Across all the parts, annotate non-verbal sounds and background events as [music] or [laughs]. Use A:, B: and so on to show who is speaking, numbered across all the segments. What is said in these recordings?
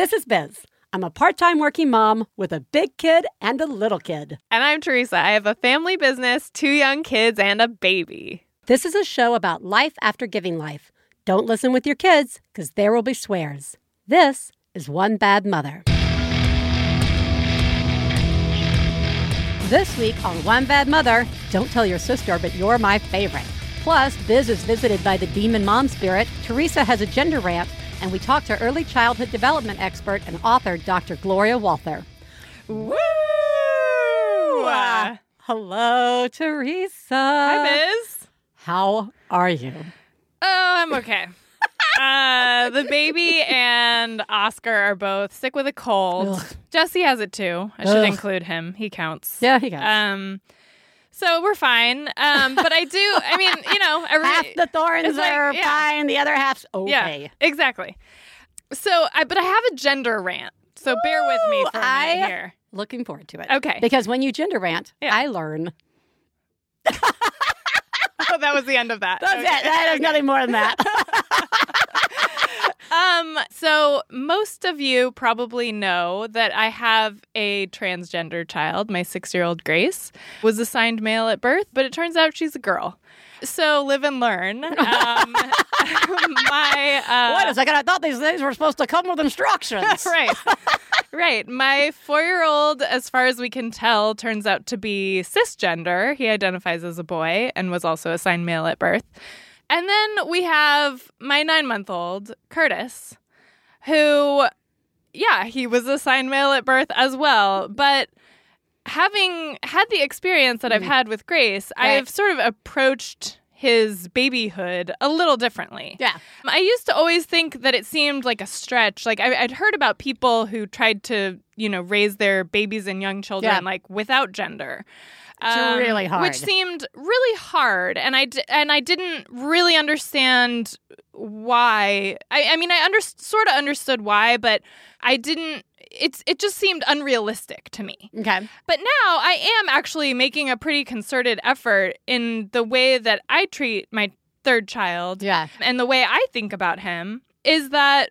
A: This is Biz. I'm a part time working mom with a big kid and a little kid.
B: And I'm Theresa. I have a family business, two young kids, and a baby.
A: This is a show about life after giving life. Don't listen with your kids, because there will be swears. This is One Bad Mother. This week on One Bad Mother, don't tell your sister, but you're my favorite. Plus, Biz is visited by the demon mom spirit, Theresa has a gender rant, and we talk to early childhood development expert and author Dr. Gloria Walther.
B: Woo!
A: Uh, hello, Theresa.
B: Hi, Biz.
A: How are you?
B: Oh, I'm okay. [laughs] uh, the baby and Oscar are both sick with a cold.
A: Ugh.
B: Jesse has it too. I should
A: Ugh.
B: include him. He counts.
A: Yeah, he got
B: Um, so we're fine. Um, but I do. I mean, you know, [laughs] every
A: half the Thorns
B: like,
A: are
B: yeah.
A: fine, the other half's okay.
B: yeah, exactly. So I, but I have a gender rant. So bear with me for a
A: I-
B: minute here.
A: Looking forward to it.
B: Okay.
A: Because when you gender rant,
B: Yeah.
A: I learn. [laughs]
B: Oh, that was the end of that.
A: That's
B: Okay.
A: it. That is [laughs] nothing more than that.
B: Um, so most of you probably know that I have a transgender child. My six-year-old Grace was assigned male at birth, but it turns out she's a girl. So live and learn. [laughs] Um, [laughs] my uh,
A: Wait a second. I thought these things were supposed to come with instructions. [laughs]
B: right, right. My four-year-old, as far as we can tell, turns out to be cisgender. He identifies as a boy and was also assigned male at birth. And then we have my nine-month-old Curtis, who, yeah, he was assigned male at birth as well, but. Having had the experience that I've mm-hmm. had with Grace,
A: Right.
B: I've sort of approached his babyhood a little differently.
A: Yeah.
B: I used to always think that it seemed like a stretch. Like I, I'd heard about people who tried to, you know, raise their babies and young children
A: Yeah.
B: like without gender. Um,
A: really hard.
B: which seemed really hard, and I d- and I didn't really understand why. I, I mean, I under- sort of understood why, but I didn't. It's it just seemed unrealistic to me.
A: Okay.
B: But now I am actually making a pretty concerted effort in the way that I treat my third child
A: Yeah.
B: and the way I think about him is that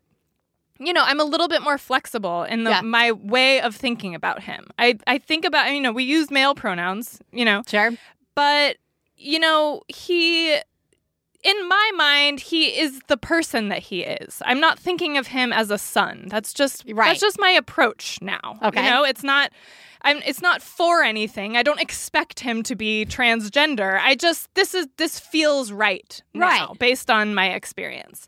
B: you know, I'm a little bit more flexible in the,
A: Yeah.
B: my way of thinking about him. I, I think about, you know, we use male pronouns, you know,
A: Sure.
B: but, you know, he, in my mind, he is the person that he is. I'm not thinking of him as a son. That's just,
A: Right.
B: that's just my approach now.
A: Okay.
B: You know, it's not, I'm, it's not for anything. I don't expect him to be transgender. I just, this is, this feels right now
A: Right.
B: based on my experience.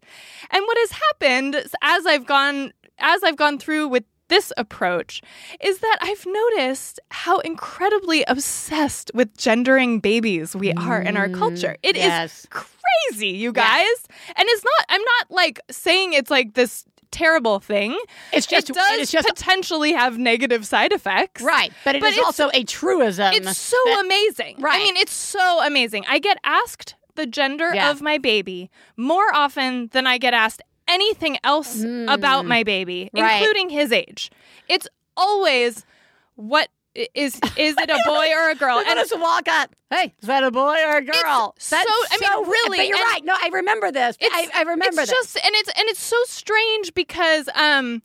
B: And what has happened as I've gone, as I've gone through with this approach is that I've noticed how incredibly obsessed with gendering babies we are in our mm, culture. It is
A: yes.
B: crazy, you guys. And it's not, I'm not like saying it's like this terrible thing.
A: It's just
B: it does
A: it's just
B: potentially have negative side effects.
A: right, but it is
B: But it's-
A: also a truism.
B: It's so
A: that-
B: amazing.
A: Right.
B: I mean, it's so amazing. I get asked the gender
A: Yeah.
B: of my baby more often than I get asked anything else about my baby,
A: Mm. Right.
B: including his age. It's always what is is it a boy or a girl?
A: They're gonna just walk up. Hey, is that a boy or a girl?
B: that's so- I mean, really,
A: But you're right. No, I remember this. I, I remember
B: it's
A: this.
B: just and it's and it's so strange because um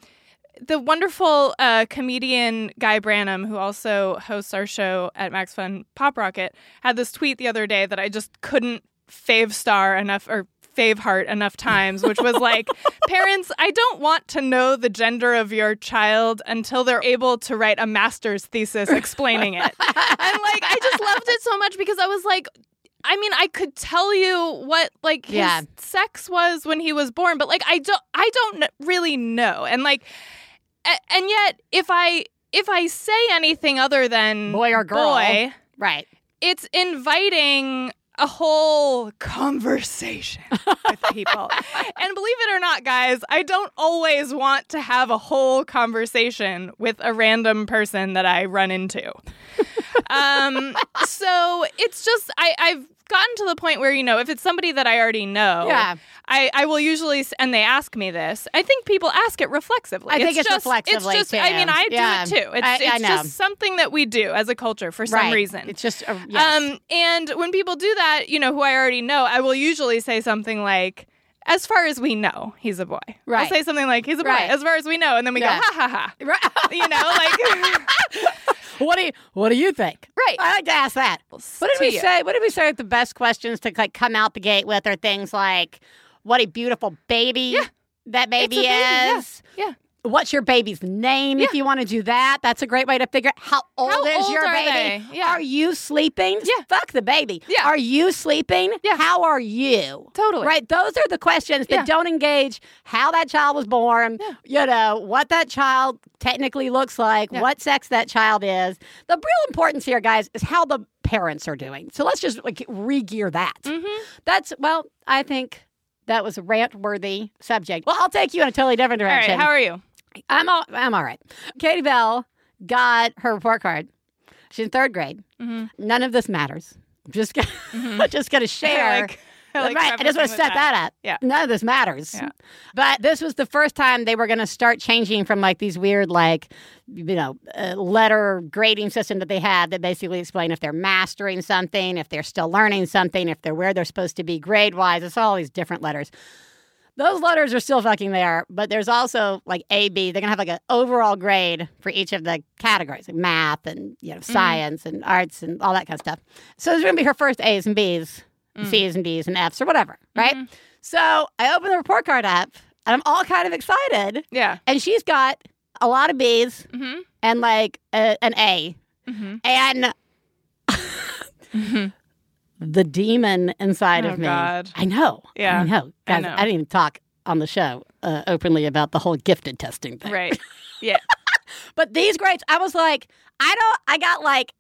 B: the wonderful uh, comedian Guy Branum, who also hosts our show at Max Fun Pop Rocket, had this tweet the other day that I just couldn't fave star enough or fave heart enough times, which was like, [laughs] parents, I don't want to know the gender of your child until they're able to write a master's thesis explaining it. and like, I just loved it so much because I was like, I mean, I could tell you what like his
A: Yeah.
B: sex was when he was born, but like I don't, I don't really know. And like, a- and yet, if I if I say anything other than
A: Boy or girl.
B: boy,
A: right.
B: it's inviting a whole conversation [laughs] with people. and believe it or not, guys, I don't always want to have a whole conversation with a random person that I run into. [laughs] um, so it's just I, I've gotten to the point where you know if it's somebody that I already know,
A: Yeah.
B: I, I will usually and they ask me this. I think people ask it reflexively.
A: I think it's
B: just,
A: reflexively,
B: It's just I mean I
A: Yeah.
B: do it too. It's
A: I- I
B: it's
A: know.
B: just something that we do as a culture for some
A: right.
B: reason.
A: It's just a, yes.
B: Um, and when people do that, you know, who I already know, I will usually say something like, as far as we know, he's a boy.
A: Right.
B: I'll say something like he's a boy,
A: Right.
B: as far as we know, and then we
A: Yeah.
B: go ha ha ha.
A: Right.
B: You know, like [laughs] [laughs]
A: what do you What do you think?
B: right.
A: I like to ask that. What did we
B: you.
A: say? What did we say? The best questions to like come out the gate with are things like, "What a beautiful baby
B: Yeah.
A: that baby,
B: baby, yeah.
A: is."
B: Yeah.
A: What's your baby's name? If you want to do that, that's a great way to figure out how old
B: How
A: is
B: old
A: your baby.
B: Yeah.
A: Are you sleeping?
B: Yeah.
A: Fuck the baby.
B: Yeah.
A: Are you sleeping?
B: Yeah.
A: How are you?
B: Totally.
A: Right. Those are the questions that
B: Yeah.
A: don't engage how that child was born,
B: Yeah.
A: you know, what that child technically looks like,
B: Yeah.
A: what sex that child is. The real importance here, guys, is how the parents are doing. So let's just like re-gear that.
B: Mm-hmm.
A: That's well, I think that was a rant-worthy subject. Well, I'll take you in a totally different
B: All right.
A: direction.
B: How are you?
A: I'm all I'm all right. Katie Bell got her report card. She's in third grade.
B: Mhm.
A: None of this matters. I'm [laughs] just gonna, I'm [laughs] just gonna [laughs] share.
B: I like, like
A: right, I just want to set
B: with
A: that. up.
B: Yeah.
A: None of this matters.
B: Yeah.
A: But this was the first time they were going to start changing from like these weird, like, you know, uh, letter grading system that they had that basically explain if they're mastering something, if they're still learning something, if they're where they're supposed to be grade wise. It's all these different letters. Those letters are still fucking there, but there's also like A, B. They're gonna have like an overall grade for each of the categories, like math and you know science and arts and all that kind of stuff. So there's gonna be her first A's and B's, and C's and D's and F's or whatever, right? So I open the report card up and I'm all kind of excited,
B: Yeah.
A: and she's got a lot of B's
B: Mm-hmm.
A: and like a, an A,
B: Mm-hmm.
A: and the demon inside
B: Oh,
A: of me.
B: God.
A: I know.
B: Yeah,
A: I know.
B: I
A: Guys,
B: know.
A: I didn't even talk on the show uh, openly about the whole gifted testing thing.
B: Right. [laughs] Yeah.
A: But these grades, I was like, I don't, I got like,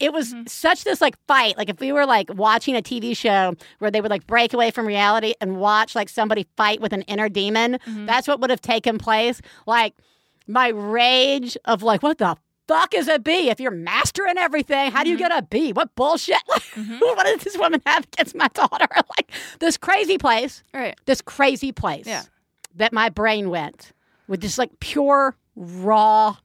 A: it was
B: Mhm.
A: such this like fight. Like if we were like watching a TV show where they would like break away from reality and watch like somebody fight with an inner demon,
B: Mhm.
A: that's what would have taken place. Like my rage of like, what the fuck is a B? If you're mastering everything, how do you
B: Mhm.
A: get a B? What bullshit? [laughs]
B: Mhm.
A: what does this woman have against my daughter? [laughs] Like this crazy place,
B: Right.
A: this crazy place
B: Yeah.
A: that my brain went with this like pure, raw,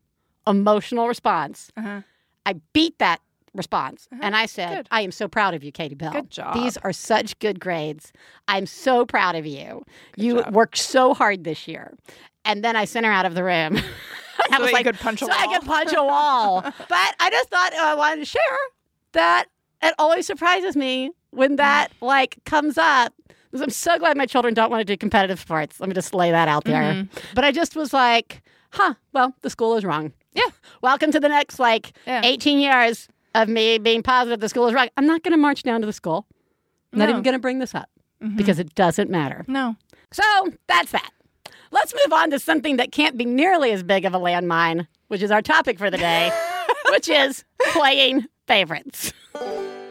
A: emotional response.
B: Uh-huh.
A: I beat that response
B: Uh-huh.
A: and I said,
B: Good.
A: I am so proud of you, Katie Bell.
B: Good job.
A: These are such good grades. I'm so proud of you.
B: Good
A: you
B: job.
A: worked so hard this year. And then I sent her out of the room. [laughs] [laughs] I was like,
B: could punch a
A: so I
B: wall.
A: could punch a wall. [laughs] but I just thought uh, I wanted to share that it always surprises me when that like comes up. I'm so glad my children don't want to do competitive sports. Let me just lay that out there.
B: Mhm.
A: But I just was like, huh, well, the school is wrong.
B: Yeah. [laughs]
A: Welcome to the next like
B: Yeah.
A: 18 years of me being positive the school is wrong. I'm not going to march down to the school. I'm not even going to bring this up
B: Mhm.
A: because it doesn't matter.
B: No.
A: So that's that. Let's move on to something that can't be nearly as big of a landmine, which is our topic for the day, [laughs] which is playing favorites.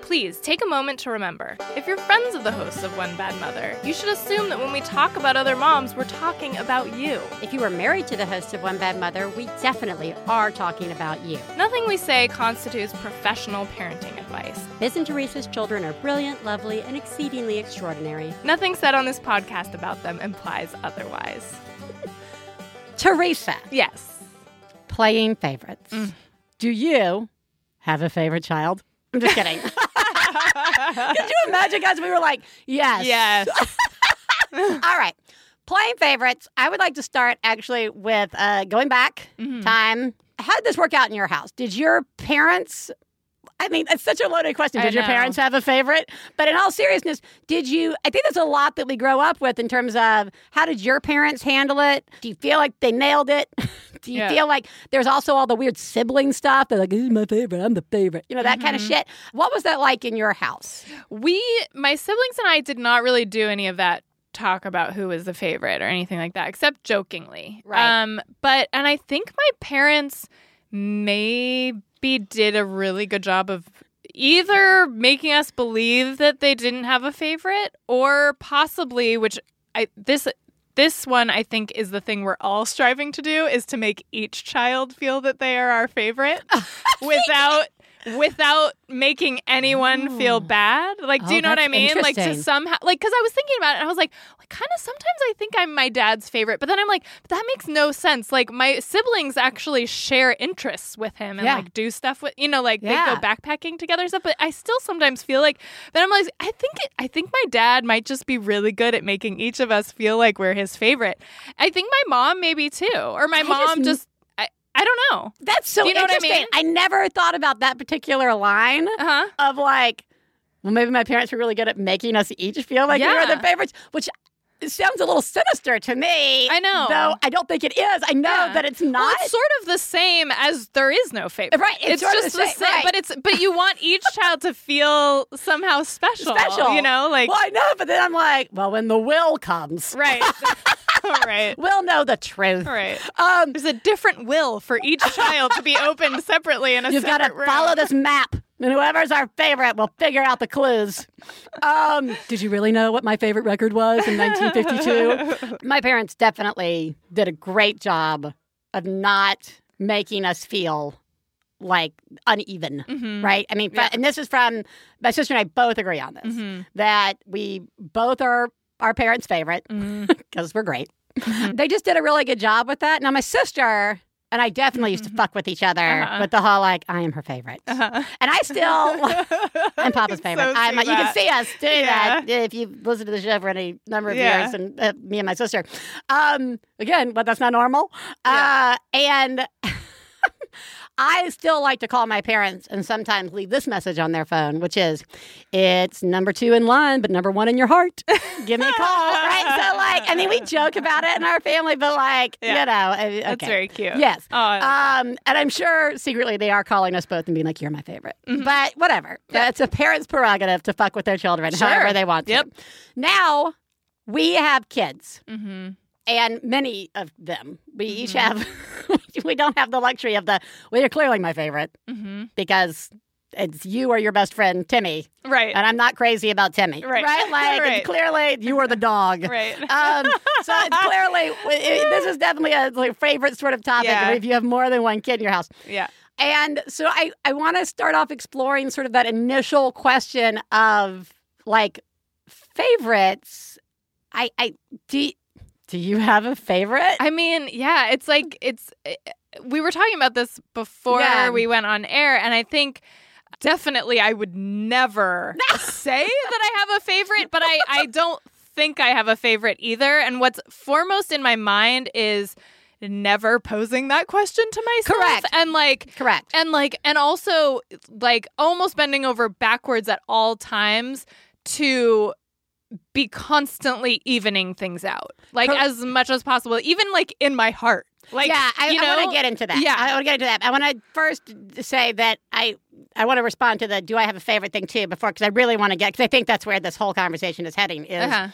B: Please take a moment to remember if you're friends of the hosts of One Bad Mother, you should assume that when we talk about other moms, we're talking about you.
A: If you are married to the host of One Bad Mother, we definitely are talking about you.
B: Nothing we say constitutes professional parenting advice.
C: Biz and Theresa's children are brilliant, lovely, and exceedingly extraordinary.
B: Nothing said on this podcast about them implies otherwise. [laughs]
A: Theresa,
B: Yes.
A: playing favorites.
B: Mm.
A: Do you have a favorite child? I'm just kidding. [laughs] Could you imagine, guys? We were like, yes.
B: Yes. [laughs]
A: All right. Playing favorites. I would like to start actually with uh, going back
B: Mhm.
A: time. How did this work out in your house? Did your parents? I mean, it's such a loaded question. Did your parents have a favorite? But in all seriousness, did you? I think there's a lot that we grow up with in terms of how did your parents handle it? Do you feel like they nailed it? [laughs] Do you
B: Yeah.
A: feel like there's also all the weird sibling stuff? They're like, "This is my favorite. I'm the favorite." You know that kind of shit. What was that like in your house?
B: We, my siblings and I, did not really do any of that talk about who was the favorite or anything like that, except jokingly.
A: Right.
B: Um, but and I think my parents maybe did a really good job of either making us believe that they didn't have a favorite, or possibly, which I this. This one, I think, is the thing we're all striving to do: is to make each child feel that they are our favorite, [laughs] without without making anyone feel bad. Like, do
A: Oh,
B: you know what I mean? Like to somehow, like, because I was thinking about it, and I was like, like, kind of. Sometimes I think I'm my dad's favorite, but then I'm like, but that makes no sense. Like, my siblings actually share interests with him and
A: Yeah.
B: like do stuff with, you know, like
A: Yeah.
B: they go backpacking together and stuff. But I still sometimes feel like that. I'm like, I think, it, I think my dad might just be really good at making each of us feel like we're his favorite. I think my mom maybe too, or my
A: I
B: mom
A: just-
B: just. I, I don't know.
A: That's so
B: Do you know what I
A: interesting.
B: mean?
A: never thought about that particular line
B: Uh huh.
A: of like, well, maybe my parents were really good at making us each feel like we were the favorites, which sounds a little sinister to me.
B: I know.
A: Though I don't think it is. I know
B: Yeah.
A: that it's
B: Well,
A: not.
B: it's sort of the same as there is no favorite.
A: Right, it's
B: It's, just
A: the
B: the
A: same,
B: same,
A: right.
B: but it's but you want each child to feel somehow special.
A: special.
B: You know, like
A: well, I know, but then I'm like, well, when the will comes,
B: right, [laughs] [laughs] [laughs] right,
A: we'll know the truth.
B: right.
A: Um,
B: There's a different will for each [laughs] child to be opened separately in a
A: You've got to follow this map. And whoever's our favorite will figure out the clues. Um, did you really know what my favorite record was in 1952? [laughs] my parents definitely did a great job of not making us feel like uneven,
B: Mhm.
A: right? I mean,
B: Yeah.
A: and this is from my sister and I both agree on this
B: Mhm.
A: that we both are our parents' favorite [laughs] because we're great. They just did a really good job with that. Now, my sister and I definitely used to fuck with each other
B: Uh-huh.
A: with the whole like, I am her favorite.
B: Uh-huh.
A: And I still, [laughs] I'm Papa's favorite.
B: so
A: I'm, you can see us do
B: Yeah.
A: that if you've listened to the show for any number of
B: Yeah.
A: years, and uh, me and my sister. Um, again, but that's not normal.
B: Yeah.
A: Uh, and [laughs] I still like to call my parents and sometimes leave this message on their phone, which is, "It's number two in line, but number one in your heart. [laughs] Give me a call." right? So, like, I mean, we joke about it in our family, but like,
B: Yeah.
A: you know, uh, okay.
B: That's very cute.
A: Yes.
B: Oh,
A: Um, and I'm sure secretly they are calling us both and being like, "You're my favorite."
B: Mm-hmm.
A: But whatever. [laughs] It's a parent's prerogative to fuck with their children
B: Sure.
A: however they want to.
B: Yep.
A: Now we have kids,
B: mm-hmm.
A: and many of them. We each
B: Mhm.
A: have. [laughs] we don't have the luxury of the. Well, you're clearly my favorite
B: Mm-hmm.
A: because it's you or your best friend Timmy,
B: Right.
A: and I'm not crazy about Timmy.
B: Right.
A: Right. [laughs] Like
B: Right.
A: it's clearly you are the dog. [laughs]
B: right.
A: Um, so it's clearly it- this is definitely a like, favorite sort of topic
B: Yeah.
A: if you have more than one kid in your house.
B: yeah.
A: And so I, I want to start off exploring sort of that initial question of like favorites. I, I do, do you have a favorite?
B: I mean, yeah, it's like it's. eh, We were talking about this before
A: Yeah.
B: we went on air, and I think definitely I would never [laughs] say that I have a favorite, but I I don't think I have a favorite either. And what's foremost in my mind is never posing that question to myself,
A: Correct.
B: and like
A: Correct.
B: and like and also like almost bending over backwards at all times to be constantly evening things out like as much as possible even like in my heart like
A: yeah, I,
B: you
A: I want to get into that.
B: Yeah.
A: I want to get into that. I want to first say that I I want to respond to the do I have a favorite thing too before because I really want to get because I think that's where this whole conversation is heading is
B: uh-huh.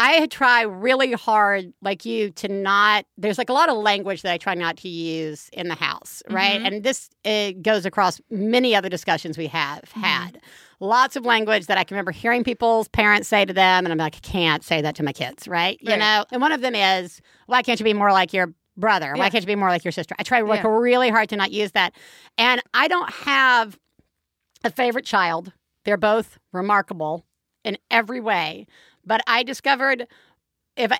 A: I try really hard, like you, to not. There's like a lot of language that I try not to use in the house, right?
B: Mhm.
A: And this goes across many other discussions we have
B: Mm-hmm.
A: Lots of language that I can remember hearing people's parents say to them, and I'm like, I can't say that to my kids, right? You
B: Right.
A: know. And one of them is, why can't you be more like your brother? Why
B: Yeah.
A: can't you be more like your sister? I try like
B: Yeah.
A: really hard to not use that, and I don't have a favorite child. They're both remarkable in every way. But I discovered if I,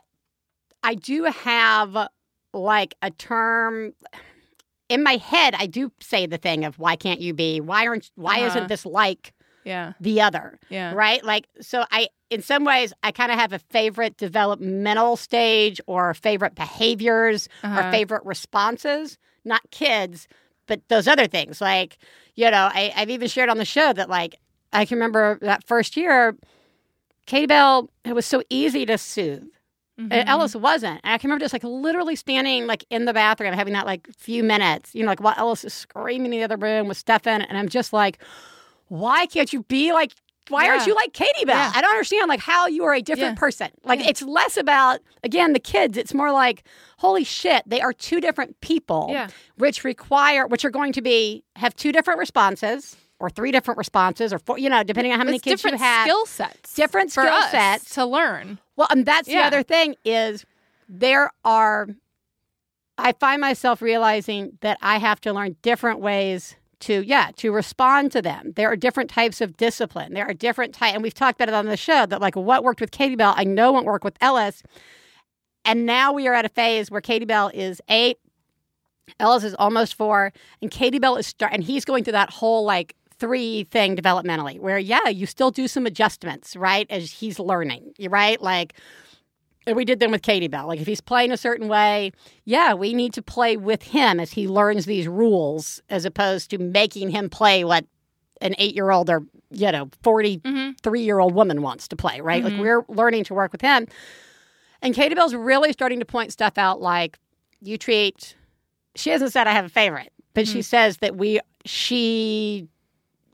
A: I do have like a term in my head, I do say the thing of why can't you be? Why aren't? Why
B: Uh-huh.
A: isn't this like
B: yeah
A: the other?
B: yeah
A: Right? Like so. I in some ways I kind of have a favorite developmental stage or favorite behaviors
B: Uh-huh.
A: or favorite responses. Not kids, but those other things. Like you know, I, I've even shared on the show that like I can remember that first year, Katie Bell. It was so easy to soothe.
B: Mhm.
A: And Ellis wasn't. And I can remember just like literally standing like in the bathroom, having that like few minutes, you know, like while Ellis is screaming in the other room with Stefan. And I'm just like, why can't you be like, why aren't you like Katie Bell?
B: Yeah.
A: I don't understand like how you are a different
B: Yeah.
A: person. Like
B: Yeah.
A: it's less about, again, the kids. It's more like, holy shit, they are two different people,
B: Yeah.
A: which require, which are going to be, have two different responses or three different responses or four, you know, depending on how many
B: it's
A: kids you
B: different
A: have.
B: skill sets
A: different skill sets.
B: to learn
A: Well, and that's the other thing is there are I find myself realizing that I have to learn different ways to yeah to respond to them. There are different types of discipline. There are different types and we've talked about it on the show that like what worked with katie bell i know won't work with ellis. And now we are at a phase where katie bell is eight ellis is almost four and katie bell is start and he's going through that whole like three thing developmentally where yeah you still do some adjustments right as he's learning right? Like and we did them with Katie Bell. Like if he's playing a certain way, yeah, we need to play with him as he learns these rules, as opposed to making him play what an eight-year-old or you know forty-three-year-old woman wants to play. Right? Like mm-hmm. we're learning to work with him. And Katie Bell's really starting to point stuff out, like you treat. She hasn't said I have a favorite, but she mm-hmm. says that we she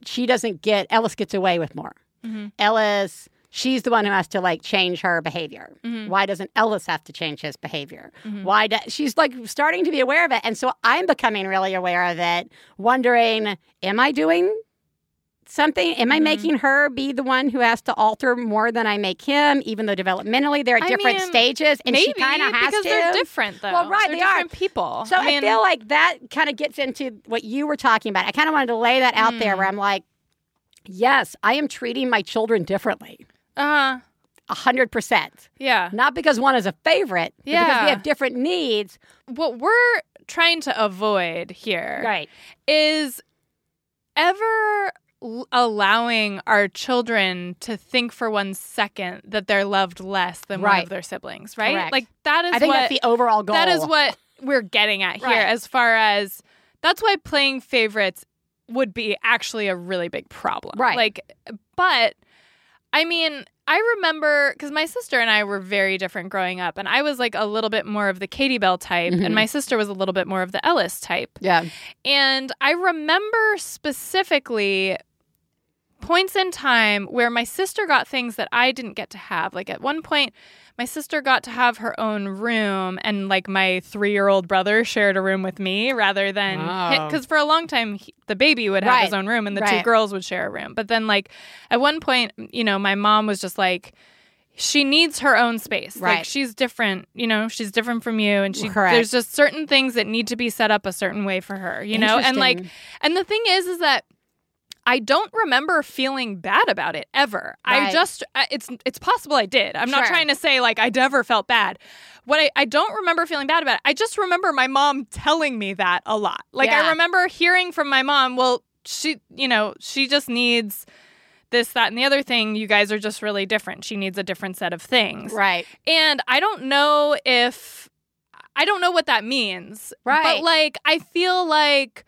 A: she doesn't get Ellis gets away with more. Mm-hmm. Ellis, she's the one who has to like change her behavior. Mm-hmm. Why doesn't Ellis have to change his behavior? Mm-hmm. Why does she's like starting to be aware of it, and so I'm becoming really aware of it, wondering, am I doing something? Am I mm-hmm. making her be the one who has to alter more than I make him? Even though developmentally they're at
B: I
A: different
B: mean,
A: stages, and
B: Maybe
A: she kind of has
B: because
A: to.
B: they're different, though.
A: Well, right,
B: They're
A: they are.
B: different people.
A: So I,
B: mean,
A: feel like that kind of gets into what you were talking about. I kind of wanted to lay that out there
B: Hmm.
A: where mm. I'm like, yes, I am treating my children differently.
B: Uh,
A: A hundred percent.
B: yeah.
A: Not because one is a favorite, but because we have different needs.
B: What we're trying to avoid here
A: Right.
B: is ever l- allowing our children to think for one second that they're loved less than one of their siblings, right?
A: Correct.
B: Like that is
A: I think
B: what
A: that's the overall goal.
B: that is what we're getting at here
A: Right.
B: as far as that's why playing favorites would be actually a really big problem.
A: Right.
B: Like but I mean, I remember because my sister and I were very different growing up, and I was like a little bit more of the Katie Bell type,
A: Mhm.
B: and my sister was a little bit more of the Ellis type.
A: Yeah.
B: And I remember specifically points in time where my sister got things that I didn't get to have. Like at one point, my sister got to have her own room, and like my three year old brother shared a room with me rather than
A: Oh.
B: because for a long time he, the baby would have
A: Right.
B: his own room and the two girls would share a room. But then, like at one point, you know, my mom was just like, she needs her own space. Like she's different, you know, she's different from you and she
A: Correct.
B: there's just certain things that need to be set up a certain way for her, you know? And like and the thing is is that I don't remember feeling bad about it ever. I just uh, it's it's possible I did. I'm not trying to say like I never felt bad. What I, I don't remember feeling bad about it. I just remember my mom telling me that a lot. Like
A: Yeah.
B: I remember hearing from my mom, well, she you know, she just needs this, that, and the other thing. You guys are just really different. She needs a different set of things.
A: Right.
B: And I don't know if I don't know what that means.
A: Right.
B: But like I feel like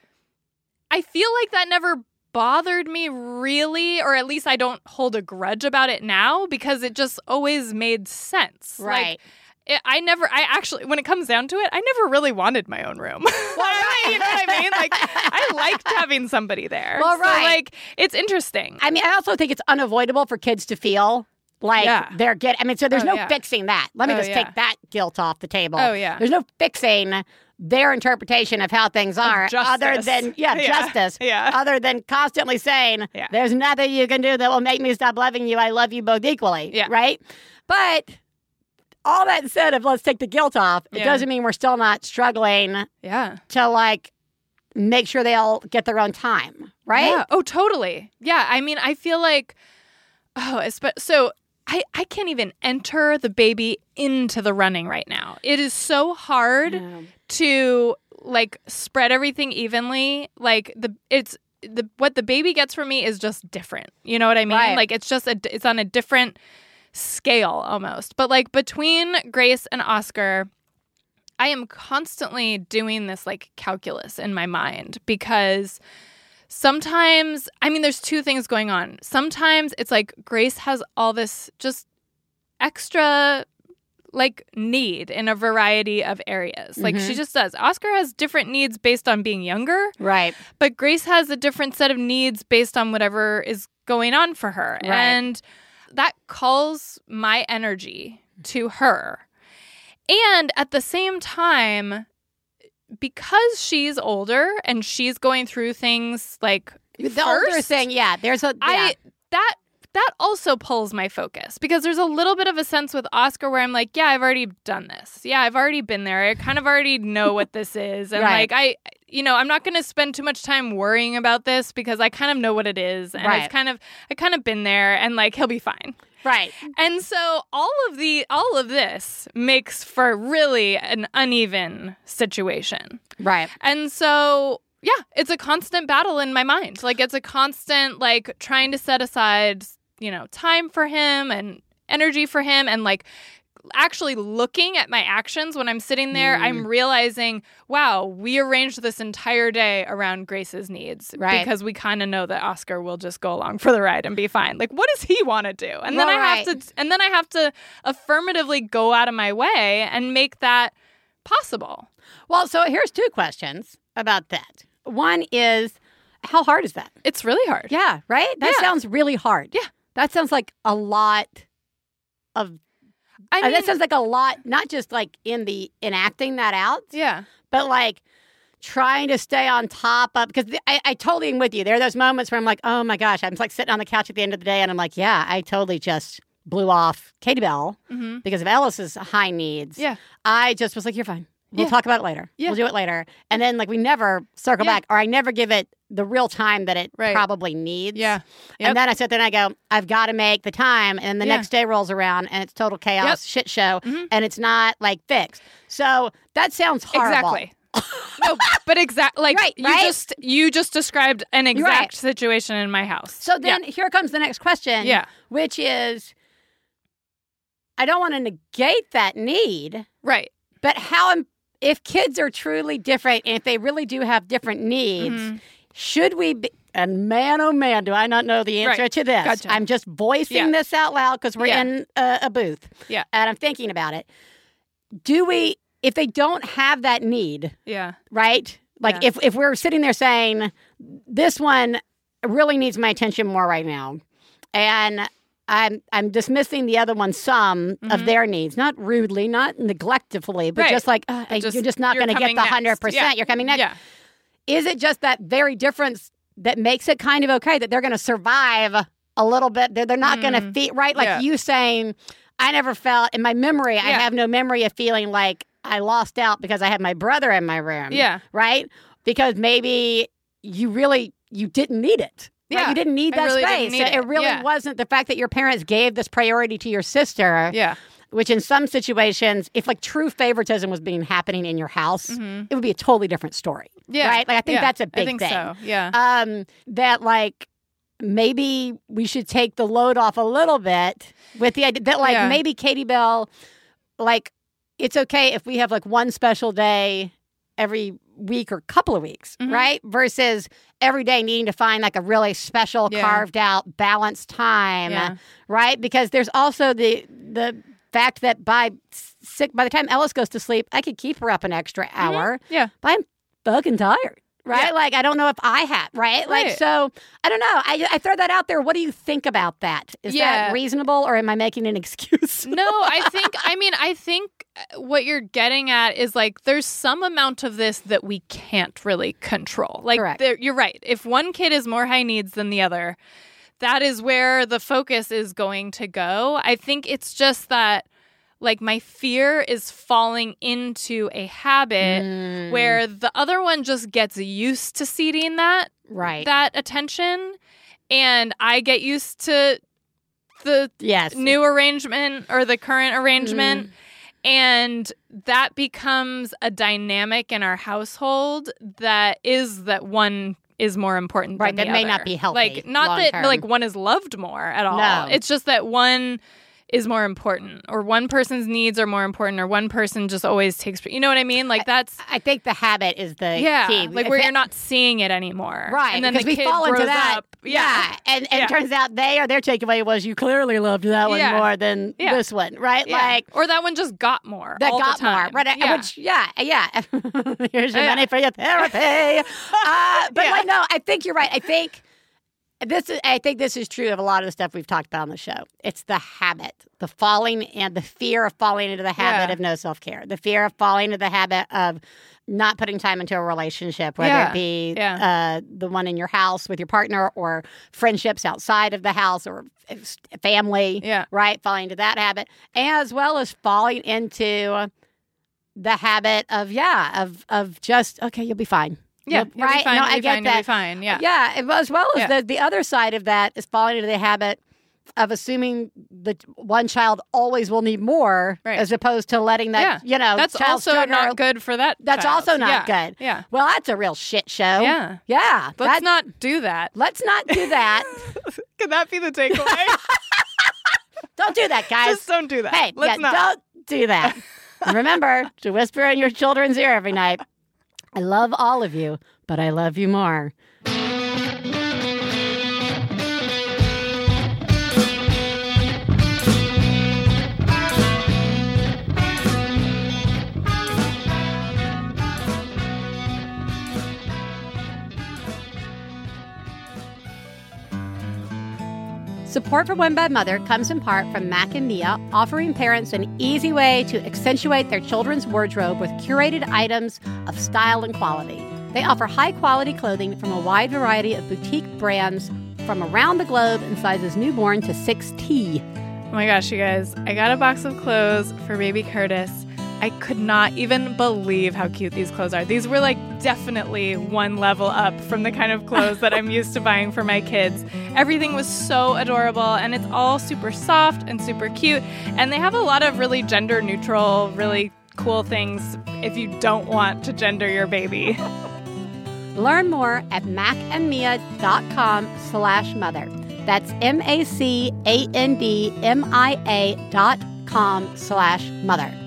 B: I feel like that never bothered me really or at least I don't hold a grudge about it now because it just always made sense. Like,
A: Right.
B: it, I never I actually when it comes down to it, I never really wanted my own room. [laughs]
A: Well, right.
B: you know what I mean? Like I liked having somebody there.
A: Well,
B: So,
A: right.
B: like it's interesting.
A: I mean, I also think it's unavoidable for kids to feel like
B: Yeah.
A: they're get. I mean, so there's
B: Oh,
A: no
B: yeah.
A: fixing that. Let me
B: Oh,
A: just
B: yeah.
A: take that guilt off the table.
B: Oh, yeah.
A: There's no fixing their interpretation of how things are, other than yeah, [laughs]
B: Yeah.
A: justice.
B: Yeah.
A: Other than constantly saying,
B: Yeah.
A: "There's nothing you can do that will make me stop loving you. I love you both equally."
B: Yeah.
A: Right. But all that said, of let's take the guilt off, it
B: Yeah.
A: doesn't mean we're still not struggling
B: yeah.
A: to like make sure they all get their own time. Right.
B: Yeah. Oh, totally. Yeah. I mean, I feel like, oh, so I, I can't even enter the baby into the running right now. It is so hard
A: Yeah.
B: To like spread everything evenly. Like the, it's, the what the baby gets from me is just different. You know what I mean?
A: Right.
B: Like it's just a it's on a different scale almost. But like between Grace and Oscar, I am constantly doing this like calculus in my mind because sometimes, I mean, there's two things going on. Sometimes it's like Grace has all this just extra like need in a variety of areas. Like she
A: Mhm.
B: just does. Oscar has different needs based on being younger,
A: Right.
B: but Grace has a different set of needs based on whatever is going on for her.
A: Right.
B: And that calls my energy to her. And at the same time, because she's older and she's going through things like
A: The older
B: first,
A: thing, yeah. There's a yeah.
B: I that that also pulls my focus because there's a little bit of a sense with Oscar where I'm like, yeah, I've already done this. Yeah, I've already been there. I kind of already know what this is, and
A: Right.
B: like I, you know, I'm not going to spend too much time worrying about this because I kind of know what it is and
A: Right.
B: it's kind of I kind of been there and like he'll be fine.
A: Right.
B: And so all of the all of this makes for really an uneven situation.
A: Right.
B: And so, yeah, it's a constant battle in my mind. Like it's a constant like trying to set aside, you know, time for him and energy for him and like actually looking at my actions when I'm sitting there,
A: Mm.
B: I'm realizing, wow, we arranged this entire day around Grace's needs
A: Right.
B: because we kind of know that Oscar will just go along for the ride and be fine. Like what does he want to do? And then I have
A: Right.
B: to and then I have to affirmatively go out of my way and make that possible.
A: Well, so here's two questions about that. One is, how hard is that?
B: It's really hard.
A: Yeah, right? That
B: Yeah.
A: sounds really hard.
B: Yeah.
A: That sounds like a lot of
B: I
A: uh,
B: mean,
A: that sounds like a lot not just like in the enacting that out,
B: yeah.
A: but like trying to stay on top of because I, I totally am with you. There are those moments where I'm like, oh my gosh, I'm like sitting on the couch at the end of the day and I'm like, yeah, I totally just blew off Katie Bell
B: Mm-hmm.
A: because of Ellis's high needs.
B: Yeah.
A: I just was like, you're fine. We'll
B: Yeah.
A: talk about it later.
B: Yeah.
A: We'll do it later. And then like we never circle
B: Yeah.
A: back or I never give it the real time that it
B: Right.
A: probably needs.
B: Yeah. Yep.
A: And then I sit there and I go, I've got to make the time. And the
B: Yeah.
A: next day rolls around and it's total chaos,
B: Yep.
A: shit show,
B: Mhm.
A: and it's not like fixed. So that sounds horrible.
B: Exactly. no, but exactly [laughs] like
A: Right,
B: you
A: right?
B: just you just described an exact
A: right.
B: situation in my house.
A: So then here comes the next question.
B: Yeah.
A: Which is I don't want to negate that need,
B: right.
A: but how if kids are truly different and if they really do have different needs,
B: Mhm.
A: should we be and man, oh man, do I not know the answer
B: Right.
A: to this?
B: Gotcha.
A: I'm just voicing
B: Yeah.
A: this out loud because we're
B: Yeah.
A: in a, a booth.
B: Yeah.
A: And I'm thinking about it. Do we, if they don't have that need,
B: Yeah.
A: right? Like
B: Yeah.
A: if, if we're sitting there saying, this one really needs my attention more right now. And I'm I'm dismissing the other one some of
B: Mhm.
A: their needs, not rudely, not neglectfully, but
B: Right.
A: just like uh,
B: But just-
A: you're just not going to get the hundred percent.
B: Yeah.
A: You're coming next
B: Yeah.
A: is it just that very difference that makes it kind of okay that they're going to survive a little bit? They're, they're not going to
B: Mm.
A: feel right. Like
B: Yeah.
A: you saying, I never felt in my memory, I have no memory of feeling like I lost out because I had my brother in my room.
B: Yeah.
A: Right? Because maybe you really you didn't need it. Right?
B: Yeah.
A: You didn't need
B: I
A: that
B: really
A: space.
B: need
A: it,
B: it.
A: really
B: Yeah.
A: wasn't the fact that your parents gave this priority to your sister,
B: Yeah.
A: which in some situations, if like true favoritism was being happening in your house,
B: Mhm.
A: it would be a totally different story.
B: Yeah.
A: Right? Like I think
B: Yeah.
A: that's a big
B: think
A: thing
B: so. Yeah.
A: um, that like maybe we should take the load off a little bit with the idea that like
B: Yeah.
A: maybe Katie Bell, like it's okay if we have like one special day every week or couple of weeks,
B: Mhm.
A: right? Versus every day needing to find like a really special
B: Yeah.
A: carved out balanced time,
B: Yeah.
A: right? Because there's also the the fact that by sick by the time Ellis goes to sleep, I could keep her up an extra hour
B: Yeah.
A: but I'm fucking tired. Right?
B: Yeah.
A: Like, I don't know if I have, right? Like, so I don't know. I, I throw that out there. What do you think about that? Is that reasonable or am I making an [laughs] excuse?
B: No, I think I mean I think what you're getting at is like there's some amount of this that we can't really control. Like you're right. If one kid is more high needs than the other, that is where the focus is going to go. I think it's just that like my fear is falling into a habit
A: Mm,
B: where the other one just gets used to ceding that
A: right.
B: that attention and I get used to the
A: yes.
B: new arrangement or the current
A: Mm.
B: And that becomes a dynamic in our household that is that one is more important
A: Right,
B: than
A: that may not be healthy
B: like not that
A: term.
B: like one is loved more at all
A: No.
B: it's just that one is more important or one person's needs are more important or one person just always takes you know what i mean like that's
A: I think the habit is the
B: yeah
A: key.
B: like where you're not seeing it anymore
A: Right,
B: and then the
A: we
B: kid
A: fall into that.
B: up yeah
A: and and
B: Yeah.
A: it turns out they or their takeaway was you clearly loved that one
B: Yeah.
A: more than
B: Yeah.
A: this one, right?
B: Yeah.
A: Like
B: or that one just got more
A: that
B: all
A: got
B: the time.
A: more, right?
B: yeah.
A: Which, yeah, yeah. [laughs] Here's your
B: Yeah.
A: money for your therapy. [laughs] uh, but
B: Yeah.
A: like, no, I think you're right. I think this is. I think this is true of a lot of the stuff we've talked about on the show. It's the habit, the falling and the fear of falling into the habit
B: Yeah.
A: of no self care, the fear of falling into the habit of not putting time into a relationship, whether
B: Yeah.
A: it be
B: Yeah.
A: uh, the one in your house with your partner or friendships outside of the house or family
B: yeah
A: right? Falling into that habit, as well as falling into the habit of yeah, of of just okay, you'll be fine.
B: Yeah,
A: You'll- right?
B: Fine,
A: no, I get
B: fine,
A: that.
B: Fine. Yeah.
A: Yeah, as well as
B: Yeah.
A: the the other side of that is falling into the habit of assuming that one child always will need more,
B: Right.
A: as opposed to letting that
B: Yeah.
A: you know
B: That's also not good for that.
A: That's
B: child.
A: also not
B: Yeah.
A: good.
B: Yeah.
A: Well, that's a real shit show.
B: Yeah.
A: yeah.
B: Let's
A: that-
B: not do that.
A: Let's not do that. [laughs]
B: can that be the takeaway? [laughs]
A: don't do that, guys.
B: Just don't do that.
A: hey,
B: Let's
A: yeah,
B: not.
A: don't do that. And [laughs] remember to whisper in your children's ear every night. I love all of you, but I love you more. Support for One Bad Mother comes in part from Mac and Mia, offering parents an easy way to accentuate their children's wardrobe with curated items of style and quality. They offer high quality clothing from a wide variety of boutique brands from around the globe in sizes newborn to 6T.
B: Oh my gosh, you guys, I got a box of clothes for baby Curtis. I could not even believe how cute these clothes are. These were like definitely one level up from the kind of clothes that I'm used to buying for my kids. Everything was so adorable and it's all super soft and super cute. And they have a lot of really gender neutral, really cool things if you don't want to gender your baby. [laughs]
A: Learn more at macandmia.com slash mother. That's M-A-C-A-N-D-M-I-A dot com slash mother.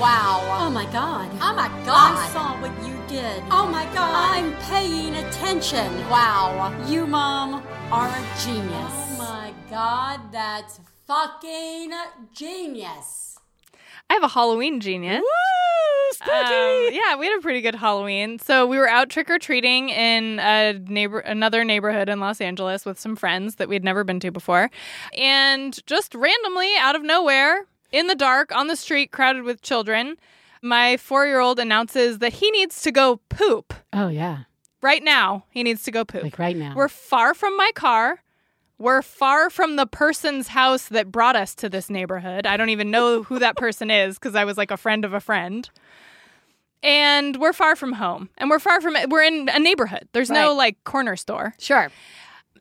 C: Wow.
D: Oh my god.
C: Oh my God.
D: I saw what you did.
C: Oh my god.
D: I'm paying attention.
C: Wow.
D: You, Mom, are a genius.
C: Oh my god, that's fucking genius.
B: I have a Halloween genius.
A: Spooky.
B: Um, yeah, we had a pretty good Halloween. So we were out trick or treating in a neighbor, another neighborhood in Los Angeles with some friends that we had never been to before, and just randomly out of nowhere, in the dark on the street, crowded with children, my four-year-old announces that he needs to go poop
A: oh, yeah.
B: right now. He needs to go poop.
A: Like right now.
B: We're far from my car. We're far from the person's house that brought us to this neighborhood. I don't even know who that person is because I was like a friend of a friend. And we're far from home. And we're far from we're in a neighborhood. There's no like corner store.
A: sure.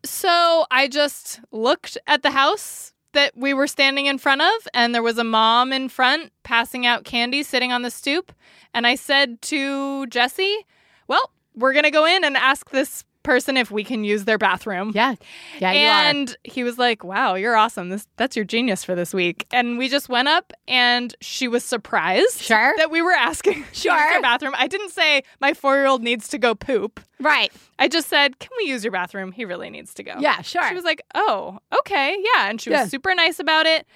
B: So I just looked at the house that we were standing in front of, and there was a mom in front passing out candy sitting on the stoop. And I said to Jesse, Well, we're going to go in and ask this person if we can use their bathroom.
A: Yeah. Yeah, you are.
B: and he was like, "Wow, you're awesome. This that's your genius for this week." And we just went up, and she was surprised
A: Sure.
B: that we were asking [laughs] to use
A: Sure.
B: their bathroom. I didn't say my four year old needs to go poop.
A: Right.
B: I just said, "Can we use your bathroom? He really needs to go."
A: Yeah, sure.
B: She was like, "Oh, okay, yeah," and she was
A: Yeah.
B: super nice about it.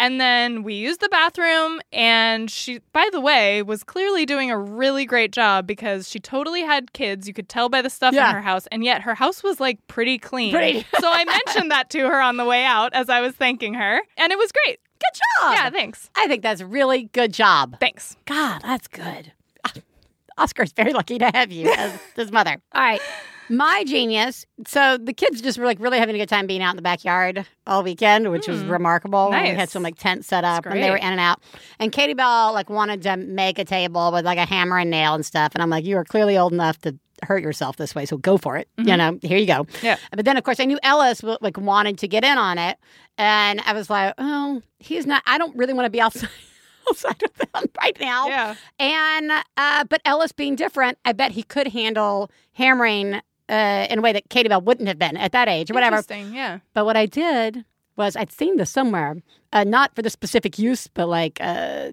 B: And then we used the bathroom, and she, by the way, was clearly doing a really great job because she totally had kids. You could tell by the stuff
A: Yeah.
B: in her house, and yet her house was like pretty clean.
A: Pretty.
B: so I mentioned that to her on the way out as I was thanking her, and it was great.
A: Good job.
B: Yeah, thanks.
A: I think that's really good job.
B: Thanks.
A: God, that's good. Oscar's very lucky to have you as [laughs] his mother. All right. My genius. So the kids just were like really having a good time being out in the backyard all weekend, which was
B: Mm.
A: remarkable. We had some like tents set up and they were in and out. And Katie Bell like wanted to make a table with like a hammer and nail and stuff. And I'm like, you are clearly old enough to hurt yourself this way, so go for it. You know, here you go.
B: Yeah.
A: But then of course I knew Ellis like wanted to get in on it, and I was like, oh, he's not. I don't really want to be outside. [laughs] Outside of them right now.
B: Yeah.
A: And uh, but Ellis being different, I bet he could handle hammering uh, in a way that Katie Bell wouldn't have been at that age or whatever.
B: Interesting. Yeah.
A: But what I did was I'd seen this somewhere, uh, not for the specific use, but like uh,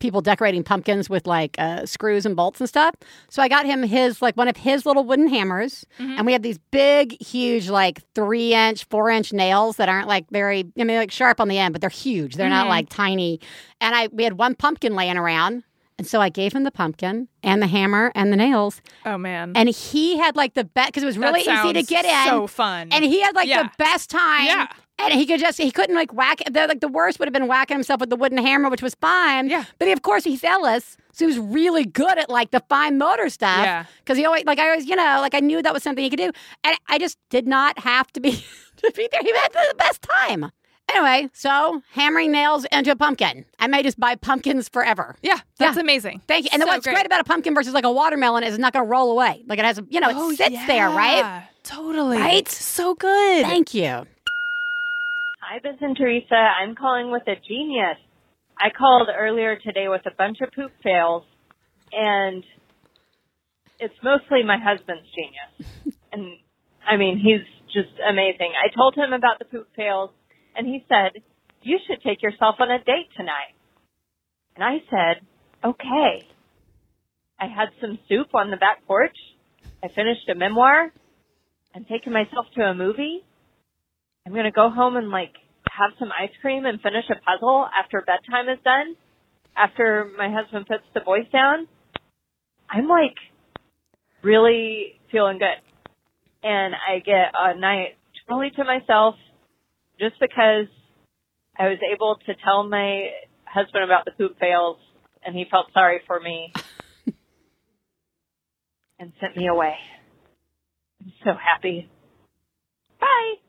A: people decorating pumpkins with like uh, screws and bolts and stuff. So I got him his like one of his little wooden hammers,
B: Mhm.
A: and we have these big, huge like three inch, four inch nails that aren't like very, I mean, like sharp on the end, but they're huge. They're not
B: Mhm.
A: like tiny. And I we had one pumpkin laying around. And so I gave him the pumpkin and the hammer and the nails.
B: Oh man.
A: And he had like the best, because it was really easy to get in.
B: So fun.
A: and he had like
B: Yeah.
A: the best time.
B: Yeah.
A: And he could just, he couldn't like whack, the, like the worst would have been whacking himself with the wooden hammer, which was fine.
B: Yeah.
A: But he, of course, he's Ellis. So he was really good at like the fine motor stuff.
B: Yeah.
A: Because he always, like, I always, you know, like I knew that was something he could do. And I just did not have to be, [laughs] to be there. He had the best time. Anyway, so hammering nails into a pumpkin. I may just buy pumpkins forever.
B: yeah, that's
A: Yeah.
B: amazing.
A: Thank you. And
B: So
A: what's great. about a pumpkin versus like a watermelon is it's not going to roll away. Like it has, you know, it
B: Oh,
A: sits there, right?
B: Totally.
A: Right?
B: So good.
A: Thank you.
E: Hi, Biz and Theresa. I'm calling with a genius. I called earlier today with a bunch of poop fails, and it's mostly my husband's genius. [laughs] and I mean, he's just amazing. I told him about the poop fails, and he said, You should take yourself on a date tonight. And I said, Okay. I had some soup on the back porch. I finished a memoir. I'm taking myself to a movie. I'm gonna go home and like have some ice cream and finish a puzzle after bedtime is done. After my husband puts the boys down, I'm like really feeling good. And I get a night totally to myself just because I was able to tell my husband about the poop fails and he felt sorry for me [laughs] and sent me away. I'm so happy. Bye.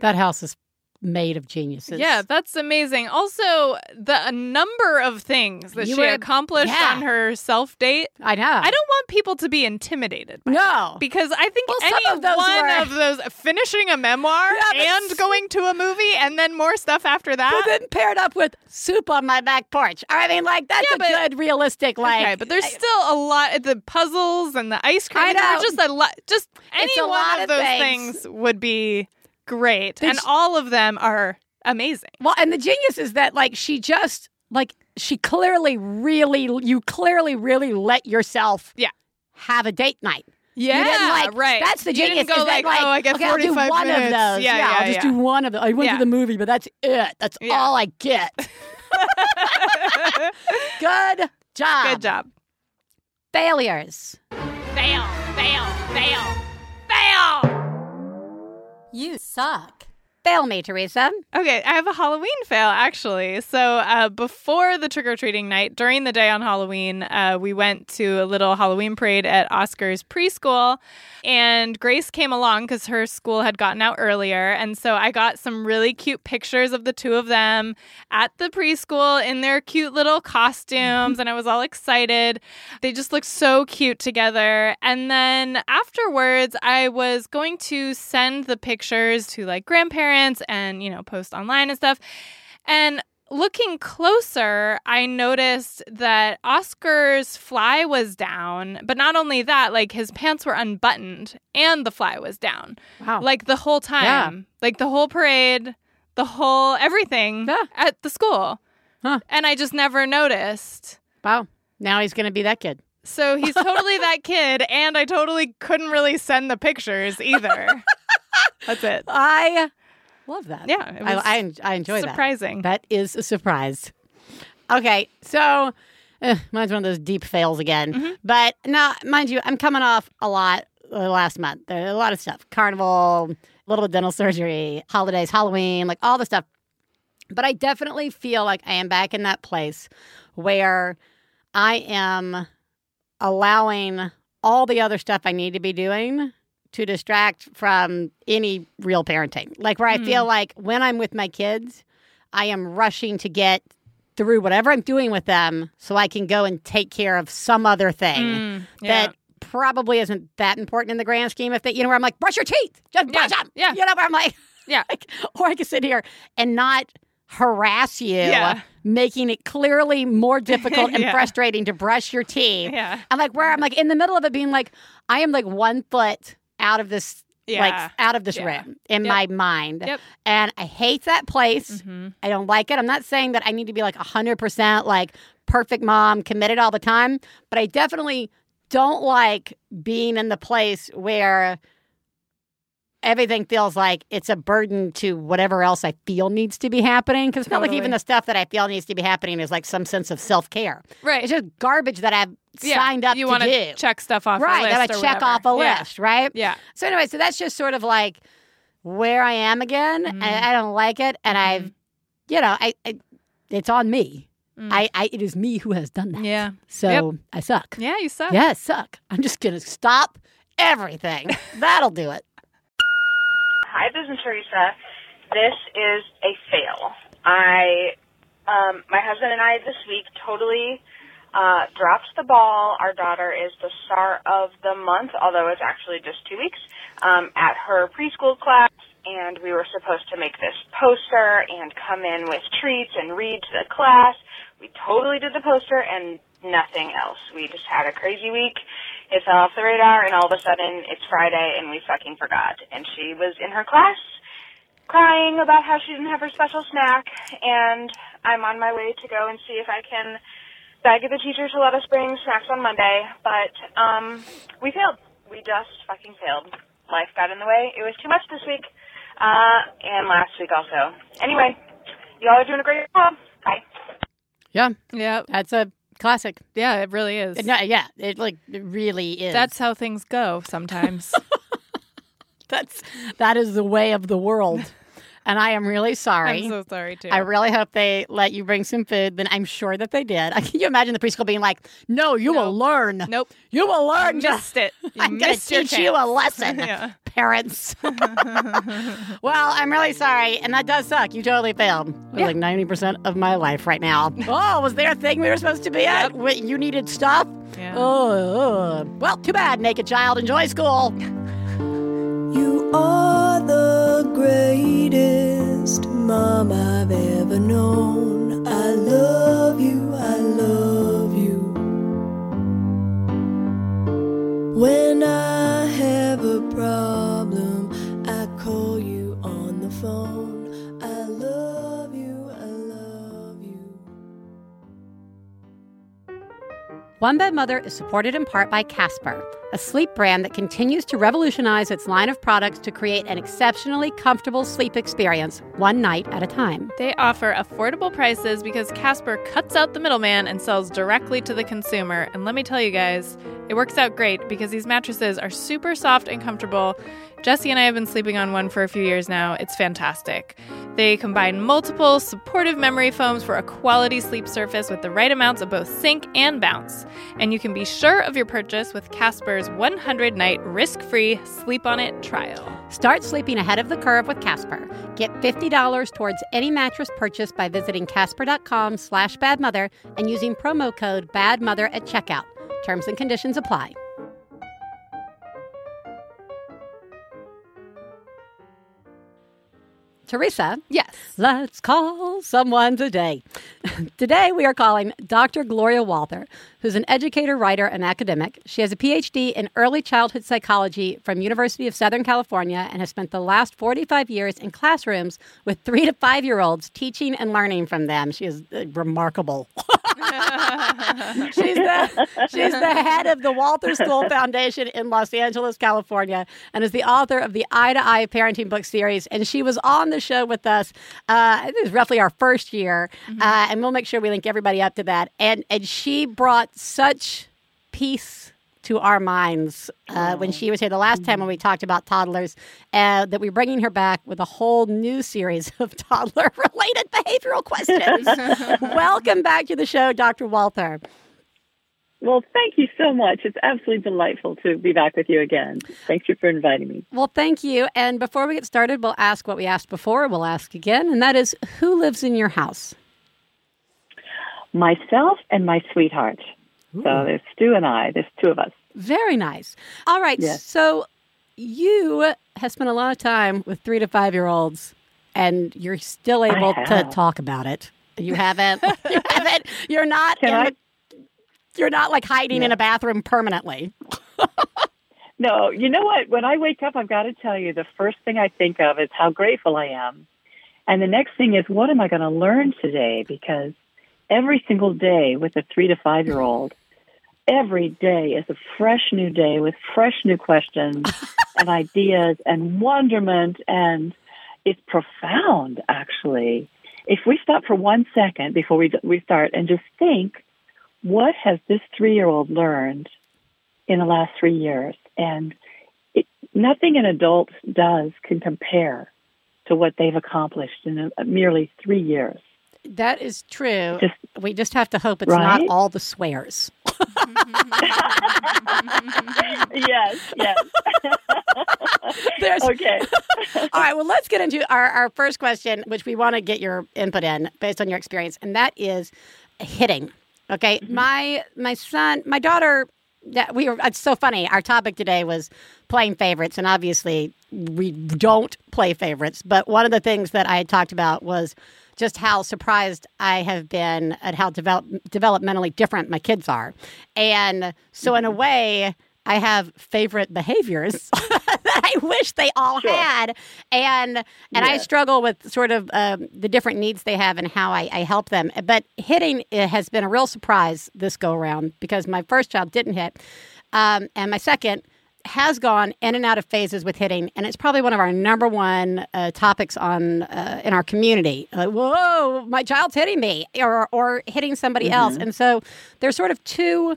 A: That house is made of geniuses.
B: Yeah, that's amazing. Also, the a number of things that
A: You
B: she
A: were-
B: accomplished
A: yeah.
B: on her self date.
A: I know.
B: I don't want people to be intimidated. by
A: No.
B: that, because I think
A: Well, some
B: any
A: of those
B: one
A: were-
B: of those finishing a memoir
A: Yeah,
B: and going to a movie and then more stuff after that.
A: But then paired up with soup on my back porch. I mean, like that's
B: Yeah,
A: a
B: but-
A: good, realistic, like.
B: okay, but there's still a lot. The puzzles and the ice cream.
A: I know.
B: just a lot. Just any
A: a
B: one
A: lot
B: of
A: of
B: those
A: things.
B: things. would be great,
A: They
B: and all of them are amazing.
A: Well, and the genius is that like she just like she clearly, really, you clearly, really let yourself,
B: Yeah.
A: have a date night.
B: Yeah,
A: like
B: right.
A: That's the genius.
B: go like,
A: like,
B: oh, I get
A: okay, I'll do
B: 45
A: one
B: minutes.
A: of those.
B: Yeah, yeah,
A: I'll just
B: yeah.
A: do one of them. I went
B: Yeah.
A: to the movie, but that's it. That's
B: Yeah.
A: all I get. [laughs] Good job.
B: Good job.
A: Failures.
B: Fail, fail, fail, fail.
D: You suck.
A: Fail me, Theresa.
B: Okay, I have a Halloween fail actually. So uh, before the trick or treating night, during the day on Halloween, uh, we went to a little Halloween parade at Oscar's preschool, and Grace came along because her school had gotten out earlier, and so I got some really cute pictures of the two of them at the preschool in their cute little costumes, [laughs] and I was all excited. They just looked so cute together. And then afterwards, I was going to send the pictures to like grandparents and, you know, post online and stuff. And looking closer, I noticed that Oscar's fly was down, but not only that, like his pants were unbuttoned and the fly was down.
A: Wow.
B: Like the whole time. Like the whole parade, the whole everything
A: Yeah.
B: at the school.
A: Huh.
B: And I just never noticed.
A: wow. Now he's going to be that kid.
B: So he's totally [laughs] that kid, and I totally couldn't really send the pictures either. [laughs] That's it.
A: I love that.
B: Yeah,
A: I, I, I enjoy that.
B: Surprising.
A: That is a surprise. Okay, so eh, mine's one of those deep fails again.
B: Mm-hmm.
A: But now, mind you, I'm coming off a lot uh, last month. There's a lot of stuff carnival, a little bit of dental surgery, holidays, Halloween, like all the stuff. But I definitely feel like I am back in that place where I am allowing all the other stuff I need to be doing to distract from any real parenting. Like where I feel like when I'm with my kids, I am rushing to get through whatever I'm doing with them so I can go and take care of some other thing
B: Mm, yeah.
A: that probably isn't that important in the grand scheme of things. You know, where I'm like, brush your teeth, just brush them.
B: yeah.
A: You know, where I'm like, [laughs]
B: Yeah.
A: like, or I can sit here and not harass you,
B: Yeah.
A: making it clearly more [laughs] difficult and
B: Yeah.
A: frustrating to brush your teeth.
B: Yeah.
A: I'm like, where I'm like in the middle of it being like, I am like one foot out of this.
B: Yeah.
A: Like out of this
B: Yeah.
A: room in
B: Yep.
A: my mind.
B: Yep.
A: And I hate that place.
B: Mhm.
A: I don't like it. I'm not saying that I need to be like 100% like perfect mom, committed all the time, but I definitely don't like being in the place where everything feels like it's a burden to whatever else I feel needs to be happening. Because it's not like even the stuff that I feel needs to be happening is like some sense of self care.
B: Right.
A: It's just garbage that I've
B: Yeah,
A: signed up
B: you
A: to
B: wanna check stuff off.
A: right.
B: a
A: that I
B: list
A: check
B: whatever.
A: off a
B: Yeah.
A: list. Right.
B: Yeah.
A: So anyway, so that's just sort of like where I am again,
B: Mm-hmm.
A: and I don't like it, and I've, you know, I, I it's on me. I, I, it is me who has done that.
B: Mm. Yeah.
A: So
B: Yep.
A: I suck.
B: Yeah, you suck.
A: Yeah, I suck. I'm just gonna stop everything. [laughs] That'll do it.
F: Hi, is Theresa. This is a fail. I, um, my husband and I this week totally uh, dropped the ball. Our daughter is the star of the month, although it's actually just two weeks, um, at her preschool class. And we were supposed to make this poster and come in with treats and read to the class. We totally did the poster and nothing else. We just had a crazy week. It fell off the radar, and all of a sudden it's Friday, and we fucking forgot. And she was in her class crying about how she didn't have her special snack, and I'm on my way to go and see if I can beg the teacher to let us bring snacks on Monday. But um, we failed. We just fucking failed. Life got in the way. It was too much this week, uh, and last week also. Anyway, y'all are doing a great job. Bye.
A: Yeah,
B: Yeah.
A: that's a classic.
B: Yeah, it really is.
A: No, yeah, it like it really is.
B: That's how things go sometimes. [laughs]
A: that's that is the way of the world, [laughs] and I am really sorry.
B: I'm so sorry too.
A: I really hope they let you bring some food. Then I'm sure that they did. [laughs] Can you imagine the preschool being like, "No, you will learn.
B: Nope.
A: You will learn.
B: You missed it. [laughs] You
A: I'm going to
B: missed your
A: teach you a [laughs] lesson,
B: Yeah.
A: parents." well, I'm really sorry, and that does suck. You totally failed. It was Like 90 percent of my life right now. oh, was there a thing we were supposed to be at? Wait, you needed stuff.
B: Yeah.
A: Oh, oh. well, too bad, naked child. Enjoy school.
G: You are the greatest mom I've ever known. I love you, I love you. When I have a problem, I call you on the phone. I love you, I love you.
A: One Bad Mother is supported in part by Casper, a sleep brand that continues to revolutionize its line of products to create an exceptionally comfortable sleep experience one night at a time.
B: They offer affordable prices because Casper cuts out the middleman and sells directly to the consumer. And let me tell you guys, it works out great because these mattresses are super soft and comfortable. Jesse and I have been sleeping on one for a few years now. It's fantastic. They combine multiple supportive memory foams for a quality sleep surface with the right amounts of both sink and bounce. And you can be sure of your purchase with Casper's 100 night risk free sleep on it trial.
A: Start sleeping ahead of the curve with Casper. Get $50 towards any mattress purchase by visiting casper.com slash badmother and using promo code badmother at checkout. Terms and conditions apply. Theresa,
B: Yes.
A: let's call someone today. [laughs] today we are calling Dr. Gloria Walther, who's an educator, writer, and academic. She has a PhD in early childhood psychology from University of Southern California and has spent the last 45 years in classrooms with 3 to 5-year-olds teaching and learning from them. She is uh, remarkable. [laughs] she's the she's the head of the Walther School Foundation in Los Angeles, California, and is the author of the Eye to Eye Parenting book series. And she was on the show with us. Uh, it was roughly our first year, uh, and we'll make sure we link everybody up to that. And and she brought such peace to our minds uh, when she was here the last time when we talked about toddlers uh, that we're bringing her back with a whole new series [laughs] of toddler related [laughs] behavioral questions [laughs] welcome back to the show dr walther
H: Well, thank you so much. It's absolutely delightful to be back with you again. Thank you for inviting me.
A: well thank you and before we get started we'll ask what we asked before we'll ask again and that is who lives in your house
H: Myself and my sweetheart. So there's Stu and I. There's two of us.
A: very nice all right
H: Yes.
A: so you have spent a lot of time with three to five year olds and you're still able to talk about it you haven't [laughs] you haven't you're not
H: Can
A: in
H: I-
A: the- you're not like hiding in a bathroom permanently [laughs]
H: No, you know what? When I wake up, I've got to tell you, the first thing I think of is how grateful I am. And the next thing is, what am I going to learn today? Because every single day with a three to five year old, every day is a fresh new day with fresh new questions [laughs] and ideas and wonderment. And it's profound actually. If we stop for one second before we we start and just think what has this three year old learned in the last three years? And it, nothing an adult does can compare to what they've accomplished in a, merely three years
A: That is true.
H: Just-
A: we just have to hope it's
H: Right?
A: not all the swears. [laughs]
H: yes yes [laughs] okay [laughs]
A: All right, well, let's get into our, our first question, which we want to get your input in based on your experience, and that is hitting. Okay, mm-hmm. my my son, my daughter, that we were. It's so funny. Our topic today was playing favorites, and obviously we don't play favorites. But one of the things that I had talked about was just how surprised I have been at how develop, developmentally different my kids are, and so in a way. I have favorite behaviors [laughs] that I wish they all
H: Sure.
A: had, and and I struggle with sort of um, the different needs they have and how I, I help them. But hitting has been a real surprise this go around because my first child didn't hit, um, and my second has gone in and out of phases with hitting, and it's probably one of our number one uh, topics on uh, in our community. Like, whoa, my child's hitting me, or or hitting somebody else, and so there's sort of two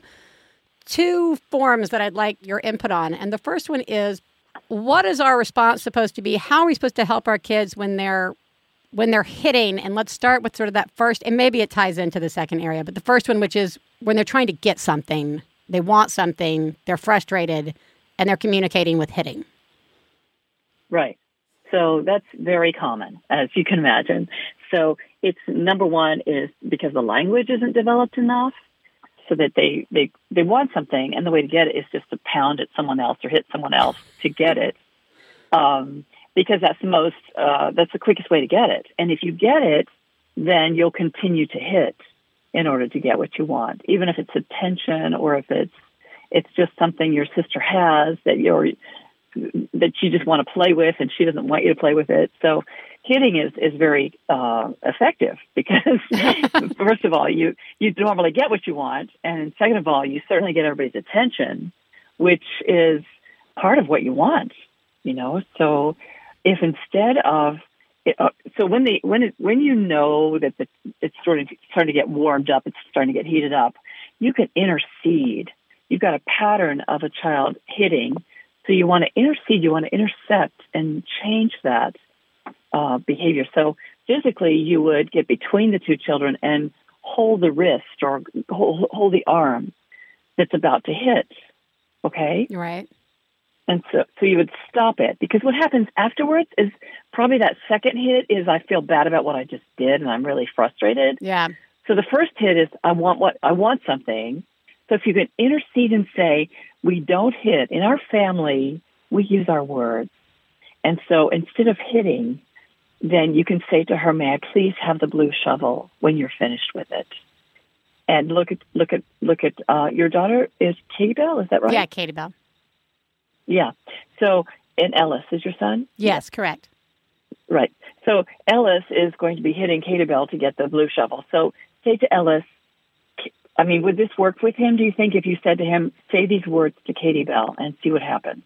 A: two forms that I'd like your input on. And the first one is what is our response supposed to be? How are we supposed to help our kids when they're when they're hitting? And let's start with sort of that first and maybe it ties into the second area, but the first one which is when they're trying to get something, they want something, they're frustrated, and they're communicating with hitting.
H: Right. So that's very common, as you can imagine. So it's number one is because the language isn't developed enough, so that they they they want something, and the way to get it is just to pound at someone else or hit someone else to get it, um, because that's the most uh, that's the quickest way to get it. And if you get it, then you'll continue to hit in order to get what you want, even if it's attention or if it's it's just something your sister has that you're that you just want to play with and she doesn't want you to play with it. So hitting is, is very uh, effective because [laughs] first of all, you, you normally get what you want. And second of all, you certainly get everybody's attention, which is part of what you want, you know? So if instead of, it, uh, so when the when it when you know that the, it's sort of starting to get warmed up, it's starting to get heated up, you can intercede. You've got a pattern of a child hitting, so you want to intercede, you want to intercept and change that uh, behavior. So physically, you would get between the two children and hold the wrist or hold, hold the arm that's about to hit. Okay,
A: Right.
H: and so so you would stop it because what happens afterwards is probably that second hit is I feel bad about what I just did and I'm really frustrated.
A: Yeah.
H: So the first hit is I want what I want something. So if you can intercede and say we don't hit in our family, we use our words. And so instead of hitting, then you can say to her, "May I please have the blue shovel when you're finished with it?" And look at look at look at uh, your daughter is Katie Bell, is that right?
A: Yeah, Katie Bell.
H: Yeah. So and Ellis is your son.
A: Yes, correct.
H: Right. So Ellis is going to be hitting Katie Bell to get the blue shovel. So say to Ellis, I mean, would this work with him? Do you think if you said to him, say these words to Katie Bell and see what happens?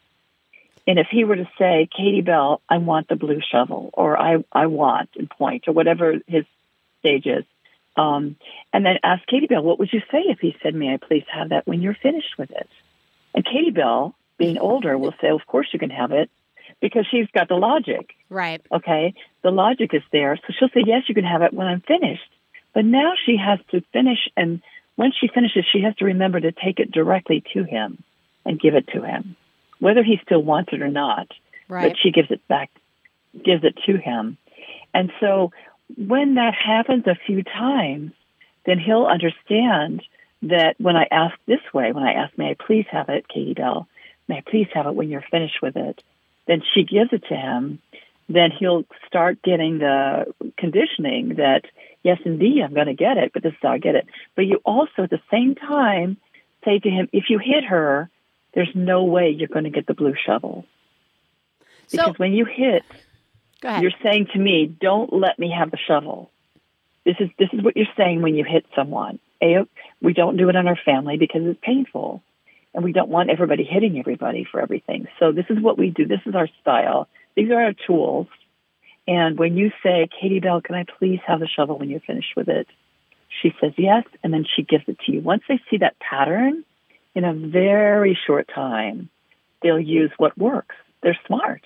H: And if he were to say, Katie Bell, I want the blue shovel, or I, I want, and point, or whatever his stage is, um, and then ask Katie Bell, what would you say if he said, may I please have that when you're finished with it? And Katie Bell, being older, will say, of course you can have it, because she's got the logic.
A: Right.
H: Okay, the logic is there. So she'll say, Yes, you can have it when I'm finished. But now she has to finish, and when she finishes, she has to remember to take it directly to him and give it to him, whether he still wants it or not.
A: Right.
H: But she gives it back, gives it to him. And so when that happens a few times, then he'll understand that when I ask this way, when I ask, May I please have it, Katie Bell, may I please have it when you're finished with it, then she gives it to him, then he'll start getting the conditioning that, yes, indeed, I'm going to get it, but this is how I get it. But you also, at the same time, say to him, if you hit her, there's no way you're going to get the blue shovel.
A: So
H: Because when you hit,
A: go ahead.
H: you're saying to me, don't let me have the shovel. This is, this is what you're saying when you hit someone. a we don't do it in our family because it's painful, and we don't want everybody hitting everybody for everything. So this is what we do. This is our style. These are our tools. And when you say, Katie Bell, can I please have the shovel when you're finished with it? She says yes, and then she gives it to you. Once they see that pattern, in a very short time, they'll use what works. They're smart.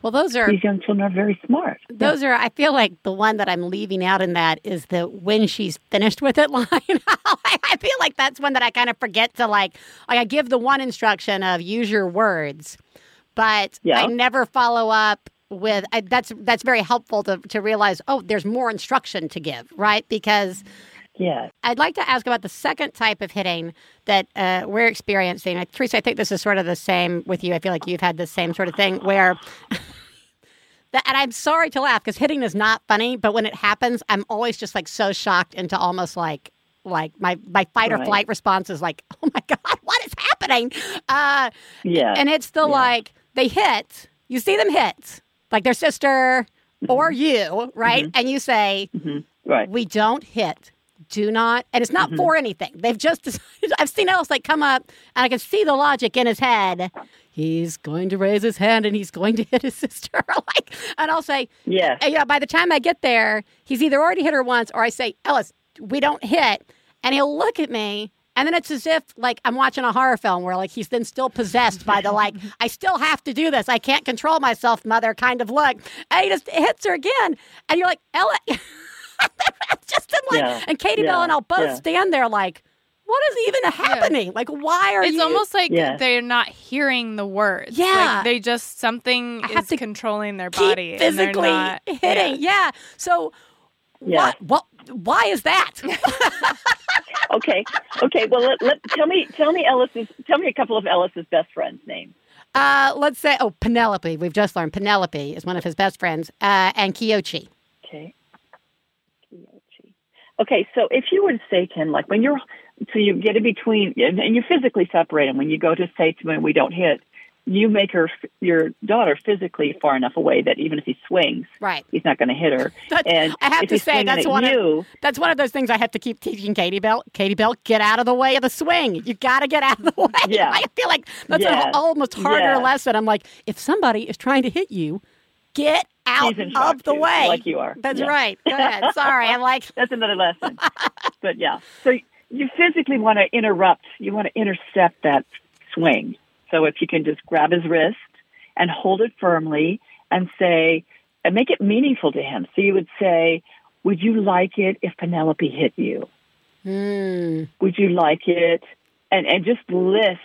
A: Well, those are
H: These young children are very smart.
A: those are. I feel like the one that I'm leaving out in that is the when she's finished with it [laughs] line. I feel like that's one that I kind of forget to like. Like I give the one instruction of use your words, but
H: Yeah.
A: I never follow up with. I, that's that's very helpful to to realize. Oh, there's more instruction to give, right? Because
H: yeah
A: I'd like to ask about the second type of hitting that uh, we're experiencing. Uh, Theresa, I think this is sort of the same with you. I feel like you've had the same sort of thing where. [laughs] That, and I'm sorry to laugh because hitting is not funny, but when it happens, I'm always just like so shocked into almost like like my my fight or flight response is like, [laughs] oh my god, what is happening? Uh,
H: Yeah.
A: and it's the like they hit. You see them hit like their sister or mm-hmm. you, right? Mm-hmm. And you say, mm-hmm.
H: right.
A: we don't hit. Do not, and it's not for anything. They've just. [laughs] decided- I've seen Ellis like come up, and I can see the logic in his head. He's going to raise his hand, and he's going to hit his [laughs] sister. [laughs] like, and I'll say,
H: yeah.
A: and, you know, by the time I get there, he's either already hit her once, or I say, Ellis, we don't hit, and he'll look at me, and then it's as if like I'm watching a horror film where like he's then still possessed by the like [laughs] I still have to do this, I can't control myself, mother kind of look, and he just hits her again, and you're like, Ella, [laughs] just in like,
H: Yeah.
A: and Katie Bell and I'll both
H: Yeah.
A: stand there like, what is even happening? Like, why are
B: It's
A: you?
B: It's almost like
H: Yes.
B: they're not hearing the words.
A: Yeah.
B: Like they just something
A: I have
B: is
A: to
B: controlling their
A: keep
B: body. and
A: physically
B: not-
A: hitting.
B: Yeah.
A: Yeah. So,
H: Yeah.
A: what? What? Why is that? [laughs]
H: Okay. Okay. Well, let, let tell me tell me Ellis's tell me a couple of Ellis's best friends' names.
A: Uh, let's say, oh, Penelope. We've just learned Penelope is one of his best friends, uh, and Kiyoshi.
H: Okay. Kiyoshi. Okay, so if you were to say to him, like when you're, so you get in between, and and you physically separate them. When you go to say to him, "We don't hit," you make her, your daughter, physically far enough away that even if he swings,
A: Right.
H: he's not going to hit her. [laughs] And
A: I have to say that's one
H: you,
A: of that's one of those things I have to keep teaching Katie Bell. Katie Bell, get out of the way of the swing. You got to get out of the [laughs] way.
H: Yeah.
A: I feel like that's
H: Yeah.
A: an almost harder
H: Yeah.
A: lesson. I'm like, if somebody is trying to hit you, get out
H: He's in shock,
A: of the
H: too,
A: way.
H: like you are.
A: That's
H: Yeah.
A: right. Go ahead. [laughs] Sorry, I'm like,
H: that's another lesson. but yeah, so you physically want to interrupt. You want to intercept that swing. So if you can just grab his wrist and hold it firmly and say, and make it meaningful to him. So you would say, "Would you like it if Penelope hit you?
A: hmm,
H: Would you like it?" And and just list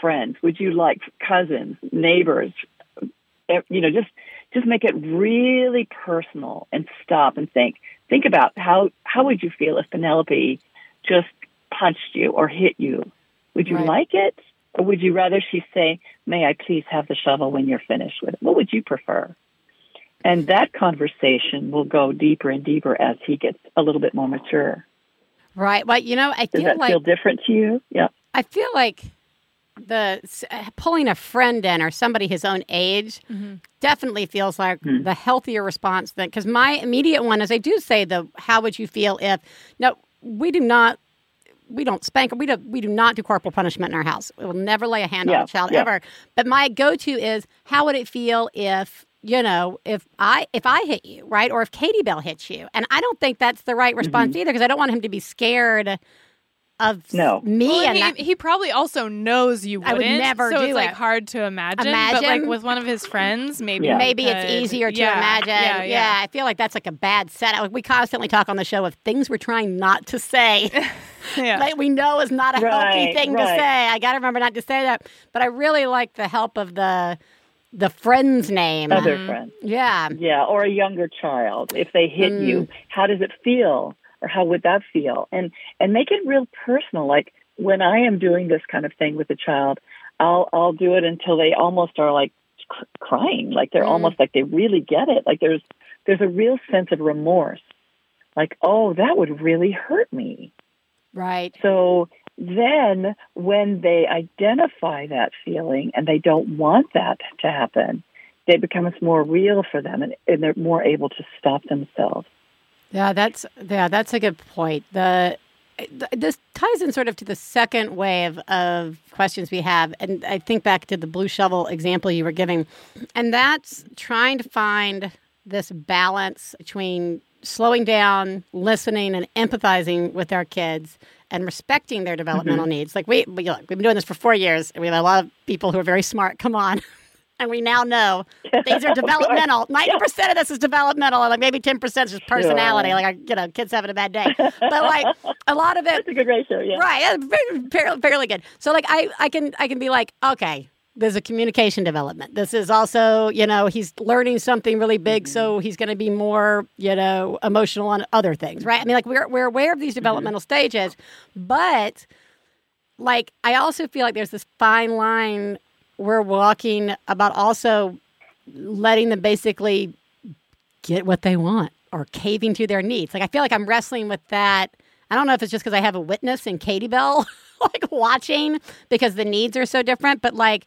H: friends. Would you like cousins, neighbors? Eh, You know, just just make it really personal and stop and think. Think about how how would you feel if Penelope just punched you or hit you? Would you
A: Right.
H: like it? Or would you rather she say, May I please have the shovel when you're finished with it? What would you prefer? And that conversation will go deeper and deeper as he gets a little bit more mature.
A: right. Well, you know, I
H: Does
A: feel
H: that
A: like
H: feel different to you? Yeah.
A: I feel like the uh, pulling a friend in or somebody his own age definitely feels like
H: Hmm.
A: the healthier response than because my immediate one is I do say the how would you feel if no we do not we don't spank we do we do not do corporal punishment in our house we will never lay a hand on a child
H: yeah.
A: ever but my go to is how would it feel if you know if I if I hit you right or if Katie Bell hits you and I don't think that's the right response
H: Mm-hmm.
A: either because I don't want him to be scared of
H: No.
A: me
B: Well,
A: and
B: and he,
A: not-
B: he probably also knows you wouldn't.
A: would never
B: so
A: do
B: it's like
A: it.
B: hard to imagine. But like with one of his friends, maybe
H: Yeah.
A: Maybe
B: he
A: it's easier to
B: yeah,
A: imagine.
B: Yeah, yeah.
A: I feel like that's like a bad setup. We constantly talk on the show of things we're trying not to say. [laughs]
B: yeah.
A: that we know is not a healthy
H: Right,
A: thing to say. I got to remember not to say that. But I really like the help of the the friend's name.
H: Other friends.
A: Yeah.
H: Yeah, or a younger child. If they hit
A: Mm.
H: you, how does it feel? Or how would that feel? And and make it real personal. Like when I am doing this kind of thing with a child, I'll I'll do it until they almost are like cr- crying, like they're
A: Mm.
H: almost like they really get it. Like there's there's a real sense of remorse. Like, oh, that would really hurt me.
A: Right.
H: So then when they identify that feeling and they don't want that to happen, it becomes more real for them and, and they're more able to stop themselves.
A: Yeah, that's yeah, that's a good point. The this ties in sort of to the second wave of questions we have. And I think back to the blue shovel example you were giving, and that's trying to find this balance between slowing down, listening, and empathizing with our kids and respecting their developmental
H: Mm-hmm.
A: needs. Like we, we look, we've been doing this for four years, and we have a lot of people who are very smart. Come on. [laughs] And we now know these are [laughs] developmental. Ninety percent of this is developmental, and like maybe ten percent is just personality.
H: Yeah.
A: Like you know, kids having a bad day. But like a [laughs] lot of it,
H: That's a good ratio. Yeah.
A: Right, fairly, fairly good. So like I, I can I can be like, okay, there's a communication development. This is also, you know, he's learning something really big, so mm-hmm. he's going to be more, you know, emotional on other things, right? I mean, like we're we're aware of these mm-hmm. developmental stages, but like I also feel like there's this fine line we're walking about also letting them basically get what they want or caving to their needs. Like I feel like I'm wrestling with that. I don't know if it's just because I have a witness in Katie Bell, [laughs] like watching because the needs are so different, but like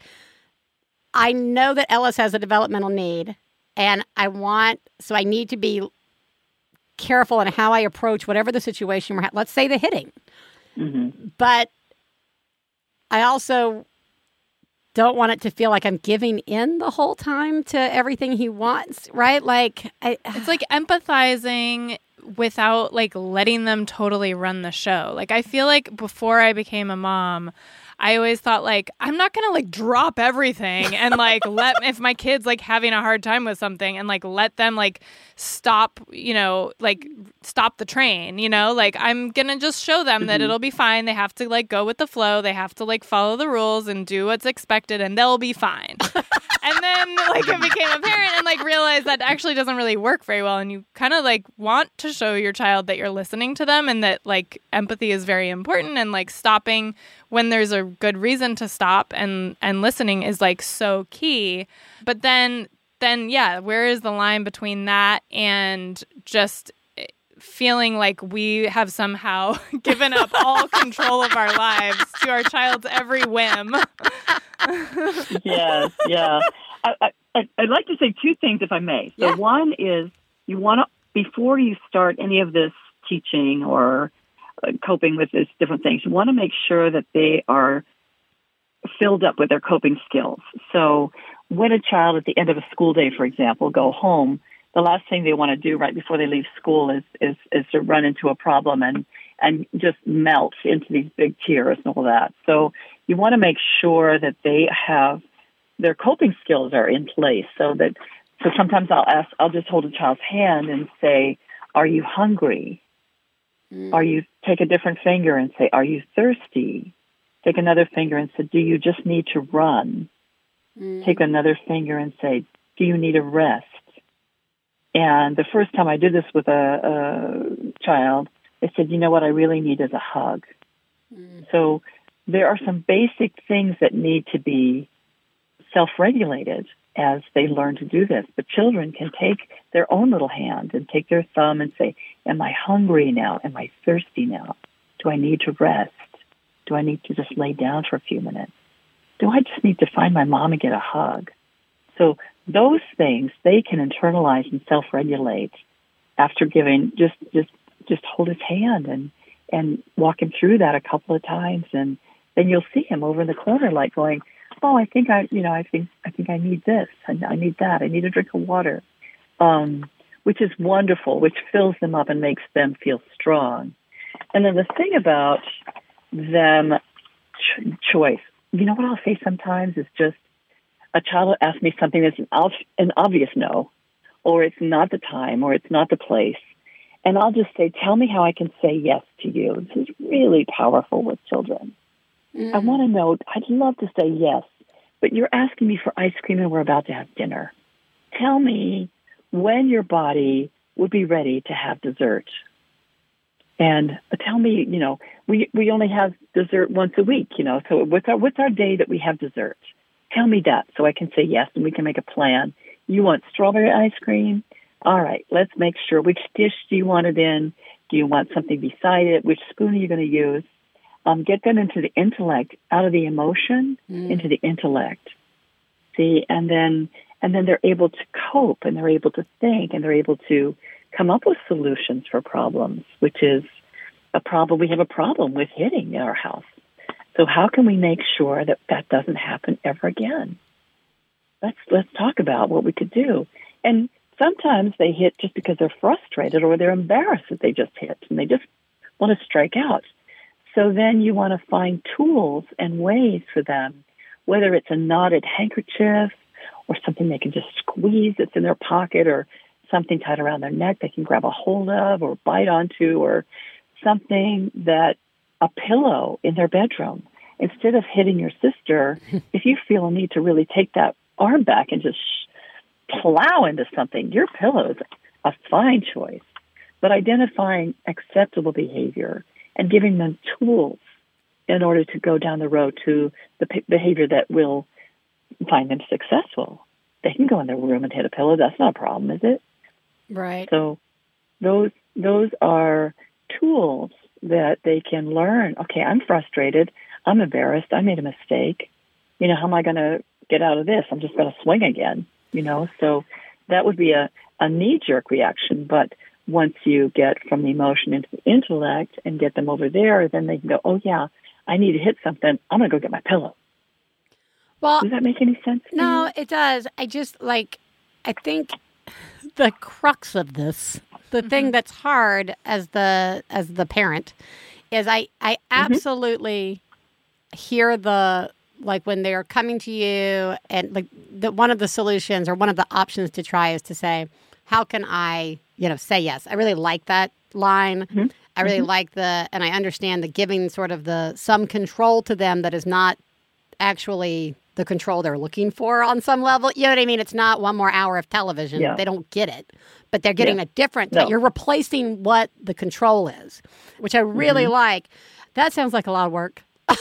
A: I know that Ellis has a developmental need and I want so I need to be careful in how I approach whatever the situation we're ha- let's say the hitting. Mm-hmm. But I also don't want it to feel like I'm giving in the whole time to everything he wants, right? Like I,
B: It's like empathizing without like letting them totally run the show. Like I feel like before I became a mom, I always thought like I'm not gonna like drop everything and like let [laughs] if my kid's like having a hard time with something and like let them like stop, you know, like stop the train, you know? Like I'm gonna just show them that mm-hmm. it'll be fine. They have to like go with the flow. They have to like follow the rules and do what's expected and they'll be fine. [laughs] and then like it became apparent and like realized that actually doesn't really work very well. And you kind of like want to show your child that you're listening to them and that like empathy is very important. And like stopping when there's a good reason to stop and and listening is like so key. But then then yeah where is the line between that and just feeling like we have somehow [laughs] given up all control of our lives to our child's every whim [laughs]
H: yes, yeah. I, I'd like to say two things, if I may. So,
A: Yeah.
H: one is you want to, before you start any of this teaching or uh, coping with these different things, you want to make sure that they are filled up with their coping skills. So, when a child at the end of a school day, for example, go home, the last thing they want to do right before they leave school is is, is to run into a problem and and just melt into these big tears and all that. So you want to make sure that they have their coping skills are in place so that so sometimes I'll ask I'll just hold a child's hand and say, Are you hungry? Mm. Are you take a different finger and say, Are you thirsty? Take another finger and say, Do you just need to run? Mm. Take another finger and say, Do you need a rest? And the first time I did this with a, a child, they said, You know what I really need is a hug. Mm. So there are some basic things that need to be self regulated as they learn to do this. But children can take their own little hand and take their thumb and say, Am I hungry now? Am I thirsty now? Do I need to rest? Do I need to just lay down for a few minutes? Do I just need to find my mom and get a hug? So those things they can internalize and self regulate after giving just just just hold his hand and and walk him through that a couple of times and then you'll see him over in the corner like going, Oh, I think I you know, I think I think I need this, I, I need that, I need a drink of water. Um, which is wonderful, which fills them up and makes them feel strong. And then the thing about them ch- choice, you know what I'll say sometimes is just a child will ask me something that's an, ob- an obvious no, or it's not the time, or it's not the place. And I'll just say, tell me how I can say yes to you. This is really powerful with children. I mm. want to know, I'd love to say yes, but you're asking me for ice cream and we're about to have dinner. Tell me when your body would be ready to have dessert. And tell me, you know, we, we only have dessert once a week, you know, so what's our, what's our day that we have dessert? Tell me that so I can say yes and we can make a plan. You want strawberry ice cream? All right, let's make sure. Which dish do you want it in? Do you want something beside it? Which spoon are you going to use? Um, get them into the intellect, out of the emotion, into the intellect. See, and then and then they're able to cope and they're able to think and they're able to come up with solutions for problems, which is a problem. We have a problem with hitting in our house. So how can we make sure that that doesn't happen ever again? Let's let's talk about what we could do. And sometimes they hit just because they're frustrated or they're embarrassed that they just hit and they just want to strike out. So then you want to find tools and ways for them, whether it's a knotted handkerchief or something they can just squeeze that's in their pocket or something tied around their neck they can grab a hold of or bite onto or something that a pillow in their bedroom. Instead of hitting your sister, [laughs] if you feel a need to really take that arm back and just plow into something, your pillow is a fine choice. But identifying acceptable behavior and giving them tools in order to go down the road to the behavior that will find them successful. They can go in their room and hit a pillow. That's not a problem, is it?
A: Right.
H: So those those are tools that they can learn. Okay, I'm frustrated. I'm embarrassed. I made a mistake. You know, how am I going to get out of this? I'm just going to swing again. You know, so that would be a, a knee jerk reaction. But once you get from the emotion into the intellect and get them over there, then they can go, oh, yeah, I need to hit something. I'm going to go get my pillow.
A: Well,
H: Does that make any sense?
A: no, it does. I just like, I think the crux of this, the thing mm-hmm. that's hard as the as the parent, is I I mm-hmm. absolutely hear the like when they're coming to you and like the one of the solutions or one of the options to try is to say, how can I you know say yes? I really like that line. Mm-hmm. I really like the and I understand the giving sort of the some control to them that is not actually the control they're looking for on some level. You know what I mean? It's not one more hour of television.
H: Yeah.
A: They don't get it. But they're getting
H: Yeah.
A: a different
H: No.
A: you're replacing what the control is, which I really
H: Mm-hmm.
A: like. That sounds like a lot of work. [laughs]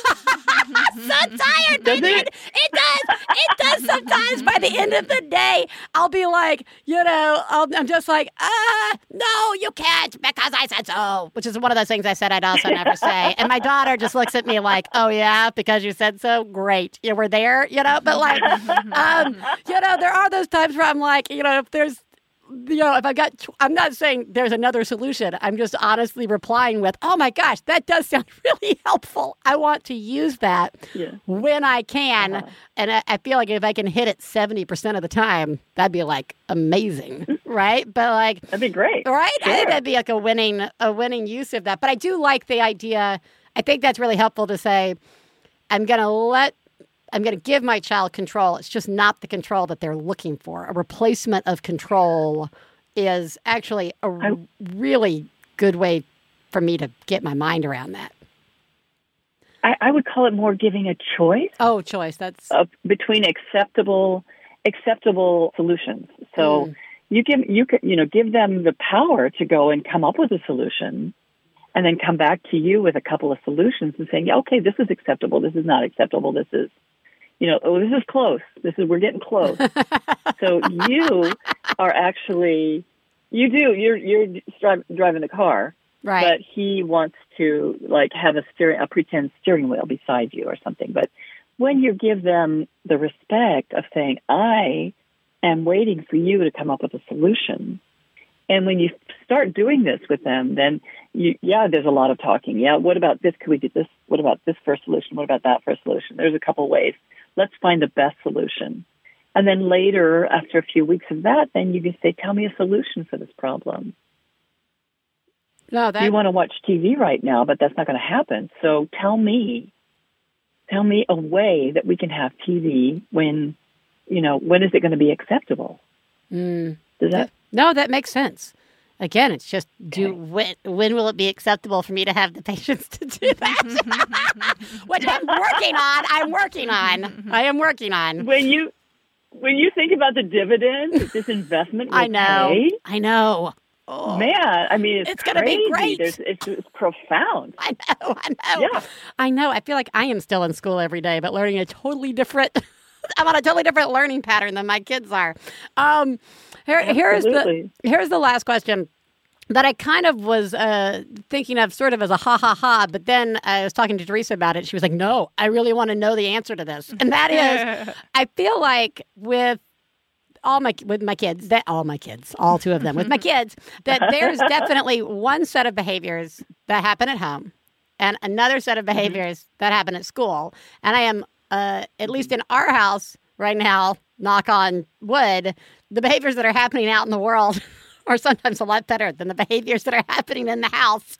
A: so tired.
H: Does it?
A: It does. It does sometimes. By the end of the day, I'll be like, you know, I'll, I'm just like, ah, no, you can't because I said so, which is one of those things I said I'd also never [laughs] say. And my daughter just looks at me like, oh yeah, because you said so. Great, you were there, you know. But like, [laughs] um, you know, there are those times where I'm like, you know, if there's you know, if I got, tw- I'm not saying there's another solution. I'm just honestly replying with, oh my gosh, that does sound [laughs] really helpful. I want to use that
H: Yeah.
A: when I can. Uh-huh. And I, I feel like if I can hit it 70% of the time, that'd be like amazing, mm-hmm. right? But like,
H: That'd be great.
A: right? I think that'd be like a winning, a winning use of that. But I do like the idea. I think that's really helpful to say, I'm going to let I'm going to give my child control. It's just not the control that they're looking for. A replacement of control is actually a really good way for me to get my mind around that.
H: I, I would call it more giving a choice.
A: Oh, choice. That's
H: of between acceptable acceptable solutions. So
A: Mm.
H: you give you you know give them the power to go and come up with a solution, and then come back to you with a couple of solutions and saying, yeah, okay, this is acceptable. This is not acceptable. This is you know, oh, this is close. This is we're getting close. [laughs] so you are actually you do you're you're dri- driving the car,
A: right.
H: but he wants to like have a steering a pretend steering wheel beside you or something. But when you give them the respect of saying i am waiting for you to come up with a solution and when you start doing this with them then you yeah there's a lot of talking. Yeah what about this? Could we do this? What about this first solution? What about that first solution? There's a couple ways let's find the best solution and then later after a few weeks of that then you can say tell me a solution for this problem
A: no, that
H: you want to watch TV right now, but that's not going to happen. So tell me, tell me a way that we can have TV when, you know, when is it going to be acceptable?
A: mm,
H: Does that?
A: no, that makes sense. Again, it's just do when when will it be acceptable for me to have the patience to do that? [laughs] Which I'm working on. I'm working on. I am working on.
H: When you, when you think about the dividend this investment
A: I know.
H: pay,
A: I know. Oh,
H: man, I mean, it's,
A: It's gonna be great.
H: It's, it's profound.
A: I know. I know.
H: Yeah.
A: I know. I feel like I am still in school every day, but learning a totally different. [laughs] I'm on a totally different learning pattern than my kids are. Um, here, here's the here's the last question that I kind of was uh, thinking of, sort of as a ha ha ha. But then I was talking to Theresa about it. She was like, "No, I really want to know the answer to this." And that is, [laughs] I feel like with all my with my kids that all my kids, all two of them with my [laughs] kids, that there's definitely one set of behaviors that happen at home, and another set of
B: Mm-hmm.
A: behaviors that happen at school. And I am, uh, at least in our house right now, knock on wood, the behaviors that are happening out in the world [laughs] are sometimes a lot better than the behaviors that are happening in the house.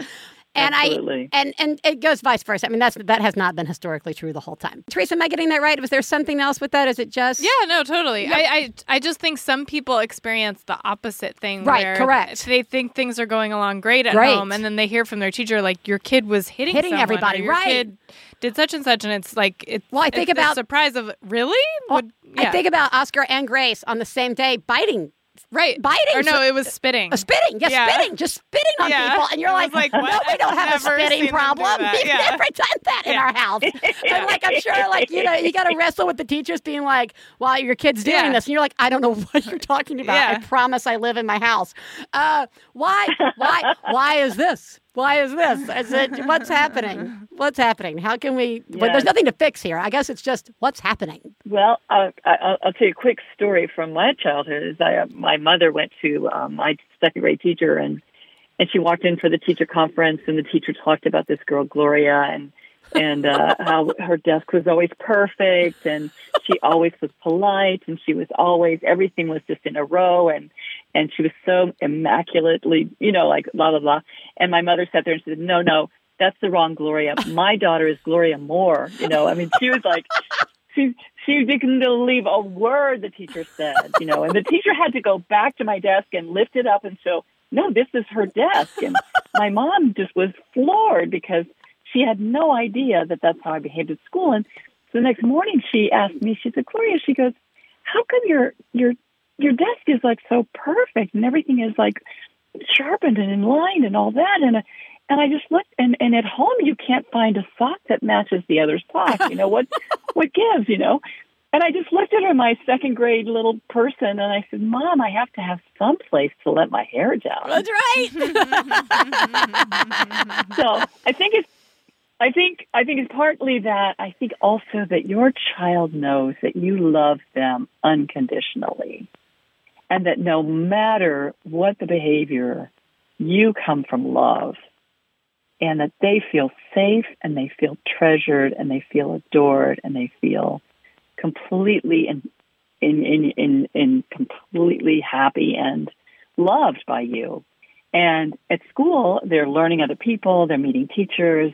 A: And
H: Absolutely.
A: I and and it goes vice versa. I mean, that's that has not been historically true the whole time. Theresa, am I getting that right? Was there something else with that? Is it just
B: Yeah, no, totally. I, I I just think some people experience the opposite thing.
A: Right,
B: where
A: correct.
B: They think things are going along great at
A: Great.
B: home, and then they hear from their teacher like your kid was hitting
A: Hitting
B: someone,
A: everybody,
B: your
A: right.
B: Kid did such and such, and it's like it's
A: Well, I think about-
B: surprise of really.
A: Well,
B: Would- yeah.
A: I think about Oscar and Grace on the same day biting,
B: right
A: biting.
B: Or no, it was spitting.
A: uh, spitting, yeah,
B: Yeah.
A: spitting, just spitting on
B: Yeah.
A: people, and you're like,
B: like,
A: no,
B: what?
A: we don't
B: I've
A: have a spitting problem. We've
B: Yeah.
A: never done that in our house. [laughs] I'm like, I'm sure, like you know, you got to wrestle with the teachers being like, "Well, your kid's doing this," and you're like, "I don't know [laughs] what you're talking about. I promise I live in my house. Uh, why, why, why is this? Why is this? Is it what's happening? What's happening? How can we? [laughs] Well, there's nothing to fix here. I guess it's just what's happening.
H: Well, uh, I, I'll, I'll tell you a quick story from my childhood. Is I, uh, my mother went to um, my second grade teacher, and and she walked in for the teacher conference, and the teacher talked about this girl Gloria, and and uh, how her desk was always perfect, and she always was polite, and she was always everything was just in a row, and and she was so immaculately, you know, like blah blah blah. And my mother sat there and said, "No, no, that's the wrong Gloria. My daughter is Gloria Moore." You know, I mean, she was like, she she didn't believe a word the teacher said, you know, and the teacher had to go back to my desk and lift it up and show, no, this is her desk. And my mom just was floored because she had no idea that that's how I behaved at school. And so the next morning she asked me, she said, Gloria, she goes, how come your your your desk is like so perfect and everything is like sharpened and in line and all that and uh, and I just looked and and at home you can't find a sock that matches the other sock. You know what [laughs] what gives, you know? And I just looked at her, my second grade little person, and I said, "Mom, I have to have some place to let my hair down."
A: That's right. [laughs]
H: so I think it's I think I think it's partly that I think also that your child knows that you love them unconditionally and that no matter what the behavior you come from love and that they feel safe and they feel treasured and they feel adored and they feel completely in in in in, in completely happy and loved by you. And at school, they're learning other people, they're meeting teachers,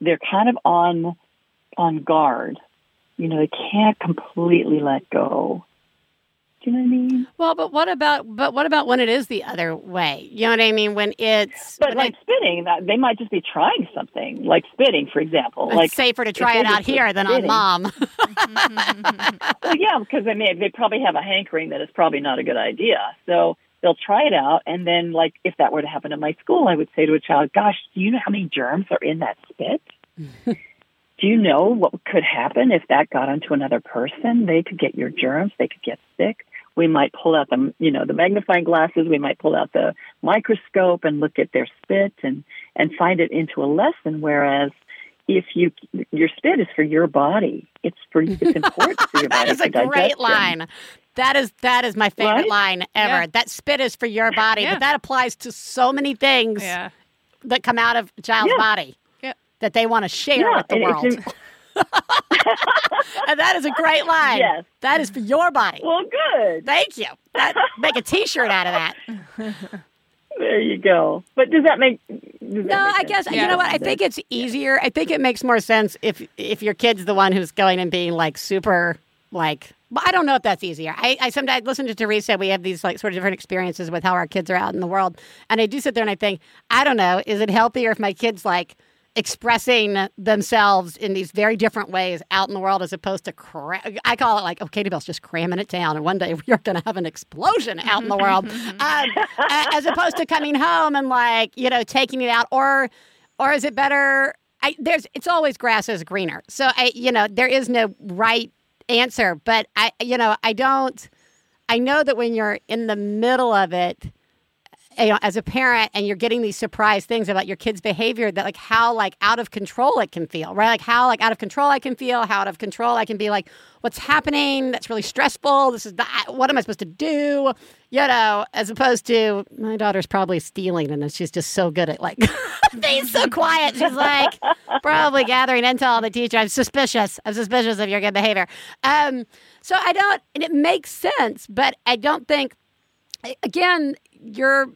H: they're kind of on on guard. You know, they can't completely let go. Do you know what I mean?
A: Well, but what about but what about when it is the other way? You know what I mean? When it's
H: But
A: when
H: like spitting, that they might just be trying something, like spitting, for example.
A: it's
H: like
A: safer to try it out here than on mom. [laughs]
H: Well, yeah, because they may they probably have a hankering that it's probably not a good idea. So they'll try it out, and then like if that were to happen in my school, I would say to a child, "Gosh, do you know how many germs are in that spit?" [laughs] Do you know what could happen if that got onto another person? They could get your germs. They could get sick. We might pull out the, you know, the magnifying glasses. We might pull out the microscope and look at their spit and and find it into a lesson. Whereas if you your spit is for your body, it's for it's [laughs] important for your body.
A: that is a great line. That is that is my favorite
H: Right?
A: line ever.
B: Yeah.
A: That spit is for your body,
B: Yeah.
A: but that applies to so many things
B: yeah.
A: that come out of a child's
H: Yeah.
A: body
B: Yeah.
A: that they want to share
H: Yeah,
A: with the world. [laughs] and that is a great line.
H: Yes.
A: That is for your body.
H: well, good.
A: Thank you. That, make a T-shirt out of that. [laughs]
H: There you go. But does that make? Does that
A: No,
H: make
A: I guess you know what. I think it's easier. I think it makes more sense if if your kid's the one who's going and being like super like. Well, I don't know if that's easier. I, I sometimes listen to Theresa. We have these like sort of different experiences with how our kids are out in the world, and I do sit there and I think, I don't know, is it healthier if my kids like expressing themselves in these very different ways out in the world as opposed to cra- I call it like, oh, Katie Bell's just cramming it down, and one day [laughs] we are going to have an explosion out in the world, [laughs] um, as opposed to coming home and like you know taking it out, or or is it better? I, there's it's always grass is greener, so I you know there is no right answer, but I you know I don't. I know that when you're in the middle of it, you know, as a parent and you're getting these surprise things about your kid's behavior that like how like out of control it can feel, right? Like how like out of control I can feel, how out of control I can be like, what's happening? That's really stressful. This is what am I supposed to do? You know, as opposed to my daughter's probably stealing and she's just so good at like [laughs] being so quiet. She's like probably gathering intel on the teacher. I'm suspicious. I'm suspicious of your good behavior. Um, so I don't, and it makes sense, but I don't think, again, you're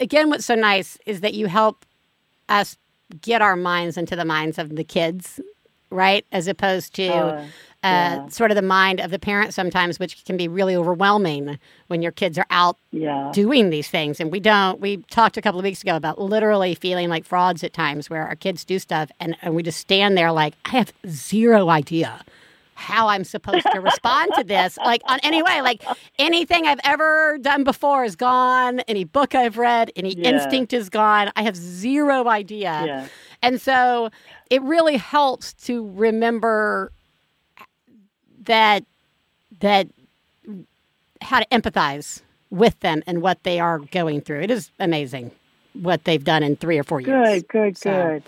A: again, what's so nice is that you help us get our minds into the minds of the kids, right? As opposed to
H: Uh, yeah.
A: sort of the mind of the parent sometimes, which can be really overwhelming when your kids are out
H: Yeah.
A: doing these things. And we don't, we talked a couple of weeks ago about literally feeling like frauds at times where our kids do stuff and, and we just stand there like, I have zero idea how I'm supposed to respond to this. Like, on any way, like anything I've ever done before is gone. Any book I've read, any
H: Yeah.
A: instinct is gone. I have zero idea.
H: Yeah.
A: And so it really helps to remember that, that how to empathize with them and what they are going through. It is amazing what they've done in three or four years.
H: Good, good,
A: So-
H: good.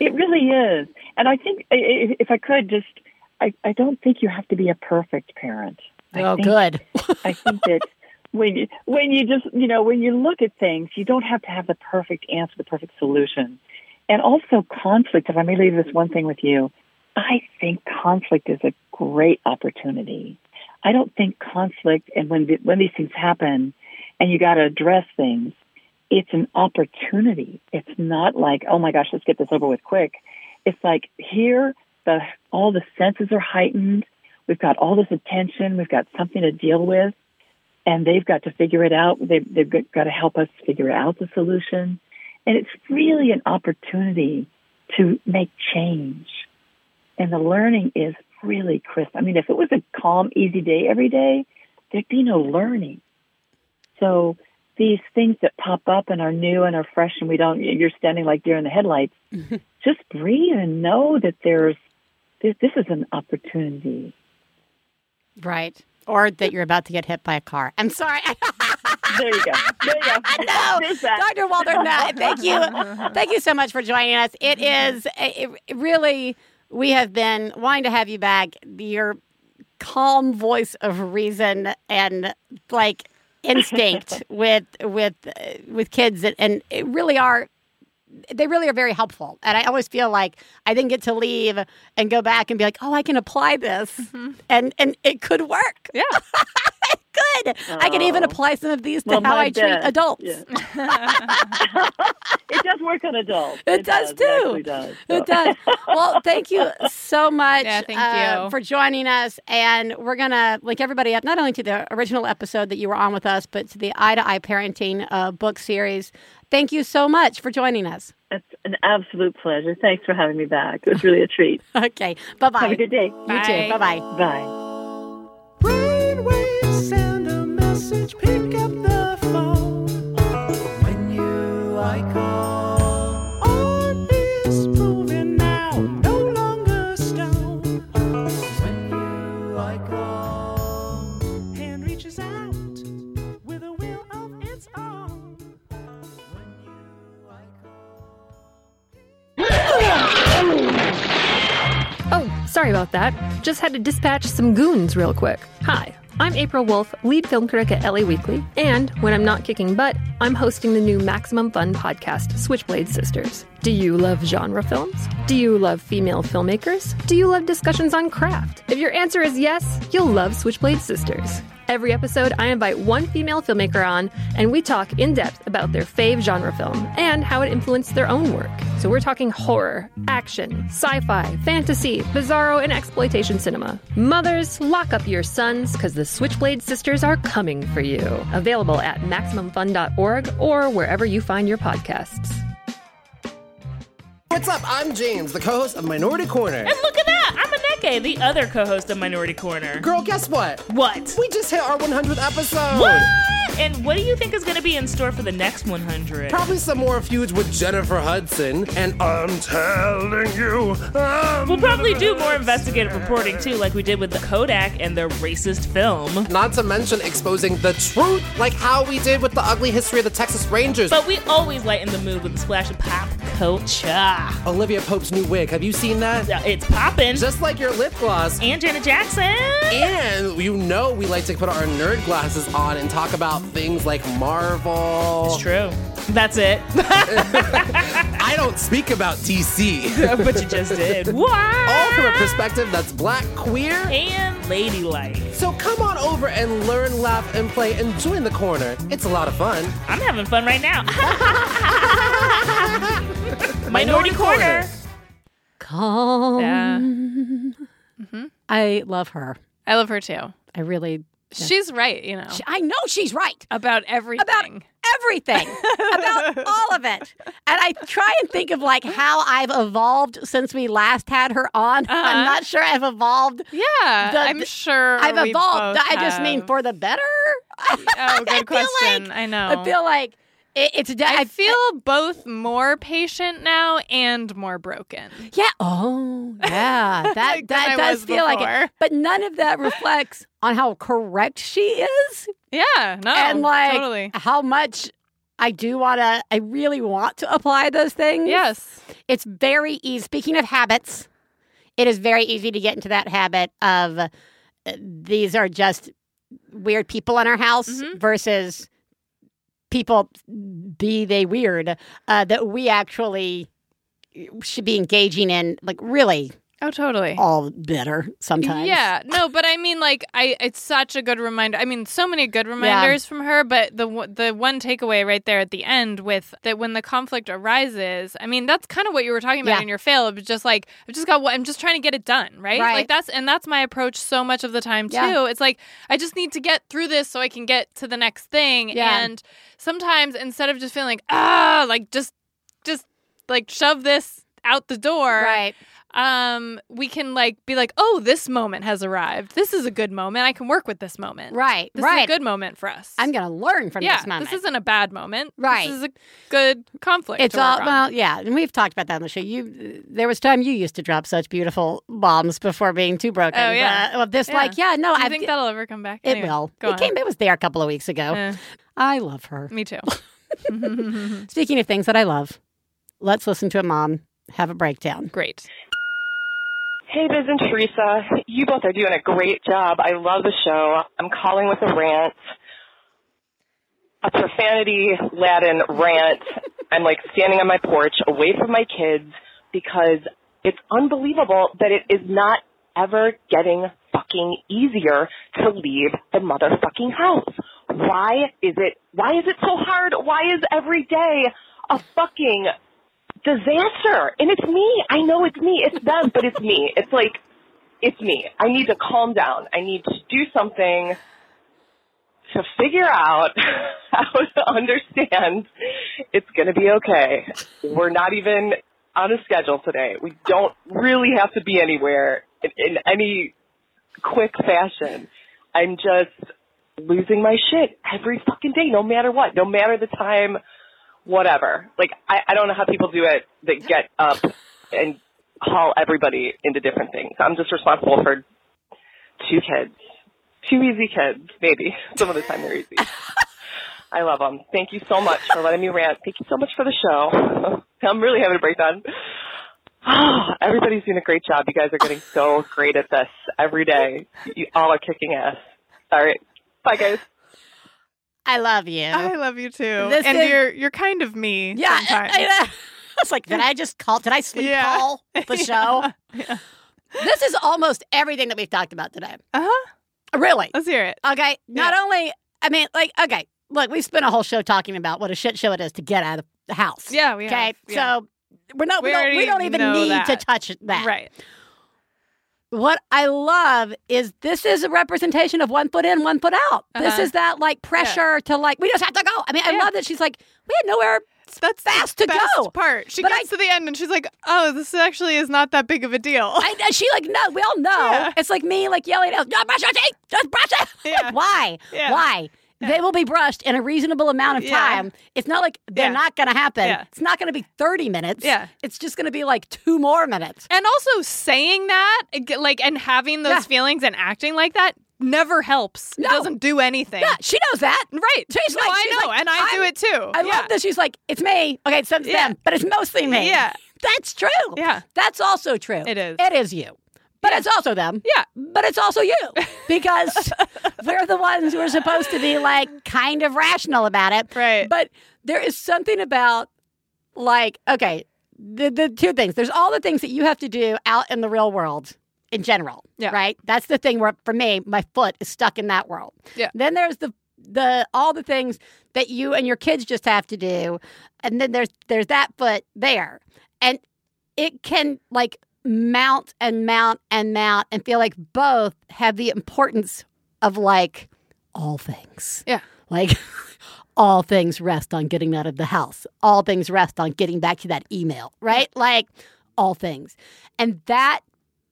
H: It really is. And I think, if I could just, I, I don't think you have to be a perfect parent. I
A: Oh,
H: think,
A: good. [laughs]
H: I think that when you, when you just, you know, when you look at things, you don't have to have the perfect answer, the perfect solution. And also conflict, if I may leave this one thing with you, I think conflict is a great opportunity. I don't think conflict and when the, when these things happen and you got to address things, it's an opportunity. It's not like, oh my gosh, let's get this over with quick. It's like here the all the senses are heightened. We've got all this attention. We've got something to deal with, and they've got to figure it out. They've, they've got got to help us figure out the solution, and it's really an opportunity to make change. And the learning is really crisp. I mean, if it was a calm, easy day every day, there'd be no learning. So these things that pop up and are new and are fresh and we don't you're standing like deer in the headlights [laughs] just breathe and know that there's this, this is an opportunity
A: Right. Or that you're about to get hit by a car. I'm sorry. [laughs]
H: there you go there you go
A: no. Dr. Walther, thank you. [laughs] Thank you so much for joining us. It is it, it really, we have been wanting to have you back. Your calm voice of reason and like instinct [laughs] with with uh, with kids and, and it really are they really are very helpful. And I always feel like I then get to leave and go back and be like, oh, I can apply this. Mm-hmm. And and it could work.
B: Yeah. [laughs]
A: it could. I can even
H: Oh.
A: apply some of these to
H: Well,
A: how
H: my
A: I treat adults.
H: Yeah. [laughs] [laughs] it does work on adults
A: It does,
H: It
A: too.
H: actually does.
A: It does. Well, thank you so [laughs] much
B: Yeah, thank
A: uh,
B: you.
A: for joining us. And we're going to link everybody up not only to the original episode that you were on with us, but to the Eye to Eye Parenting uh, book series. Thank you so much for joining us.
H: it's an absolute pleasure thanks for having me back it was really a treat
A: Okay. Bye bye.
H: have a good day
A: You
B: Bye.
A: too. Bye bye.
H: bye
I: Oh, sorry about that. Just had to dispatch some goons real quick. Hi, I'm April Wolfe, lead film critic at LA Weekly, and when I'm not kicking butt, I'm hosting the new Maximum Fun podcast, Switchblade Sisters. Do you love genre films? Do you love female filmmakers? Do you love discussions on craft? If your answer is yes, you'll love Switchblade Sisters. Every episode, I invite one female filmmaker on, and we talk in depth about their fave genre film and how it influenced their own work. So we're talking horror, action, sci fi, fantasy, bizarro, and exploitation cinema. Mothers, lock up your sons because the Switchblade Sisters are coming for you. Available at MaximumFun.org or wherever you find your podcasts.
J: What's up? I'm James, the co-host of Minority Korner.
K: And look at that! I'm Aneke, the other co-host of Minority Korner.
J: Girl, guess what?
K: What?
J: We just hit our 100th episode.
K: What? And what do you think is going to be in store for the next 100?
J: Probably some more feuds with Jennifer Hudson. And I'm telling you. I'm
K: We'll probably do more investigative reporting too, like we did with the Kodak and their racist film.
J: Not to mention exposing the truth, like how we did with the ugly history of the Texas Rangers.
K: But we always lighten the mood with a splash of pop culture. Ah.
J: Olivia Pope's new wig, have you seen that?
K: Yeah, It's popping.
J: Just like your lip gloss.
K: And Janet Jackson.
J: And you know we like to put our nerd glasses on and talk about things like Marvel.
K: It's true. That's it. [laughs]
J: I don't speak about DC. [laughs]
K: but you just did. What?
J: All from a perspective that's black, queer,
K: and ladylike.
J: So come on over and learn, laugh, and play and join the corner. It's a lot of fun.
K: I'm having fun right now. [laughs] Minority Korner.
A: Calm.
B: Yeah.
A: I love her.
B: I love her too.
A: I really.
B: She's right, you know,
A: She- I know she's right
B: about everything.
A: about everything, [laughs] about all of it. And I try and think of like how I've evolved since we last had her on.
B: Uh-huh.
A: I'm not sure I've evolved.
B: yeah,
A: The-
B: I'm sure
A: I've
B: we
A: evolved.
B: both
A: I just mean for the better.
B: Oh, [laughs]
A: I
B: good
A: feel
B: question.
A: like-
B: I know.
A: I feel like it, it's. de-
B: I feel both more patient now and more broken.
A: Yeah. Oh, yeah. [laughs] That that does feel like it. But none of that reflects on how correct she is,
B: Yeah, no,
A: and like
B: totally.
A: how much I do want to. I really want to apply those things.
B: Yes.
A: It's very easy. Speaking of habits, it is very easy to get into that habit of uh, these are just weird people in our house
B: Mhm.
A: versus people, be they weird, uh, that we actually should be engaging in, like really
B: Oh, totally.
A: all better sometimes.
B: Yeah, no, but I mean, like, I it's such a good reminder. I mean, so many good reminders from her. But the one- the one takeaway right there at the end with that when the conflict arises, I mean, that's kind of what you were talking about
A: Yeah.
B: in your fail. It was just like I've just got what I'm just trying to get it done, right?
A: Right.
B: Like that's and that's my approach so much of the time too.
A: Yeah.
B: It's like I just need to get through this so I can get to the next thing.
A: Yeah.
B: And sometimes instead of just feeling like ah, like just just like shove this out the door,
A: Right.
B: Um we can like be like oh this moment has arrived this is a good moment i can work with this moment
A: Right.
B: this
A: right.
B: is a good moment for us
A: I'm going to learn from
B: yeah
A: this moment.
B: This isn't a bad moment
A: Right.
B: this is a good conflict
A: It's all well, yeah, and we've talked about that on the show. You, there was time you used to drop such beautiful bombs before being too broken.
B: Oh, yeah.
A: Uh, well, this,
B: Yeah.
A: like, yeah, no, I
B: think that'll ever come back
A: it
B: Anyway,
A: will.
B: go
A: it
B: on.
A: came. It was there a couple of weeks ago.
B: Eh,
A: I love her.
B: me too [laughs]
A: Speaking of things that I love, let's listen to a mom have a breakdown.
B: great
L: Hey, Biz and Theresa. You both are doing a great job. I love the show. I'm calling with a rant. A profanity laden rant. I'm like standing on my porch away from my kids because it's unbelievable that it is not ever getting fucking easier to leave the motherfucking house. Why is it, why is it so hard? Why is every day a fucking disaster. And it's me. I know it's me. It's them, but it's me. It's like, it's me. I need to calm down. I need to do something to figure out [laughs] how to understand it's going to be okay. We're not even on a schedule today. We don't really have to be anywhere in, in any quick fashion. I'm just losing my shit every fucking day, no matter what, no matter the time whatever. Like I, I don't know how people do it that get up and haul everybody into different things. I'm just responsible for two kids, two easy kids, maybe [laughs] some of the time they're easy. [laughs] I love them. Thank you so much for letting me rant. Thank you so much for the show. [laughs] I'm really having a breakdown. [sighs] Everybody's doing a great job. You guys are getting so great at this every day. You all are kicking ass. All right. Bye, guys.
A: I love you.
B: i love you too
A: This
B: and
A: is-
B: you're you're kind of me
A: yeah,
B: sometimes. [laughs]
A: I, I, it's like, did I just call? Did I sleep
B: Yeah.
A: call the [laughs] show?
B: Yeah.
A: This is almost everything that we've talked about today.
B: uh-huh
A: Really?
B: let's hear it
A: Okay. Not only, I mean, like, okay, look, we spent a whole show talking about what a shit show it is to get out of the house.
B: yeah we
A: Okay.
B: have, yeah.
A: So we're not, we,
B: We
A: don't, we don't even need to touch that.
B: right
A: What I love is this is a representation of one foot in, one foot out. This
B: Uh-huh.
A: is that like pressure to like, we just have to go. I mean, I
B: Yeah.
A: love that she's like, we had nowhere
B: that's
A: fast to go.
B: part she
A: But
B: gets to the end and she's like oh this actually is not that big of a deal
A: I, I- she like no, we all know.
B: Yeah.
A: It's like me like yelling out, "Just brush your teeth, just brush it." [laughs]
B: Yeah.
A: Like, why?
B: Yeah.
A: They will be brushed in a reasonable amount of
B: Yeah.
A: time. It's not like they're
B: Yeah.
A: not going to happen.
B: Yeah.
A: It's not going to be 30 minutes.
B: Yeah.
A: It's just going to be like two more minutes.
B: And also saying that, like, and having those
A: Yeah.
B: feelings and acting like that never helps.
A: No.
B: It doesn't do anything.
A: Yeah, she knows that.
B: Right.
A: She's
B: no,
A: like,
B: I
A: she's
B: know,
A: like,
B: and I do it too.
A: I
B: yeah.
A: love that she's like, it's me. Okay, it's them,
B: Yeah.
A: but it's mostly me.
B: Yeah. [laughs]
A: That's true.
B: Yeah.
A: That's also true.
B: It is.
A: It is you. But it's also them.
B: Yeah.
A: But it's also you [laughs] because we're the ones who are supposed to be like kind of rational about it.
B: Right.
A: But there is something about like, okay, the, the two things. There's all the things that you have to do out in the real world in general.
B: Yeah.
A: Right? That's the thing where for me, my foot is stuck in that world.
B: Yeah.
A: Then there's the the all the things that you and your kids just have to do. And then there's there's that foot there. And it can like mount and mount and mount and feel like both have the importance of like all things.
B: Yeah.
A: Like [laughs] all things rest on getting out of the house. All things rest on getting back to that email, right? Like all things. And that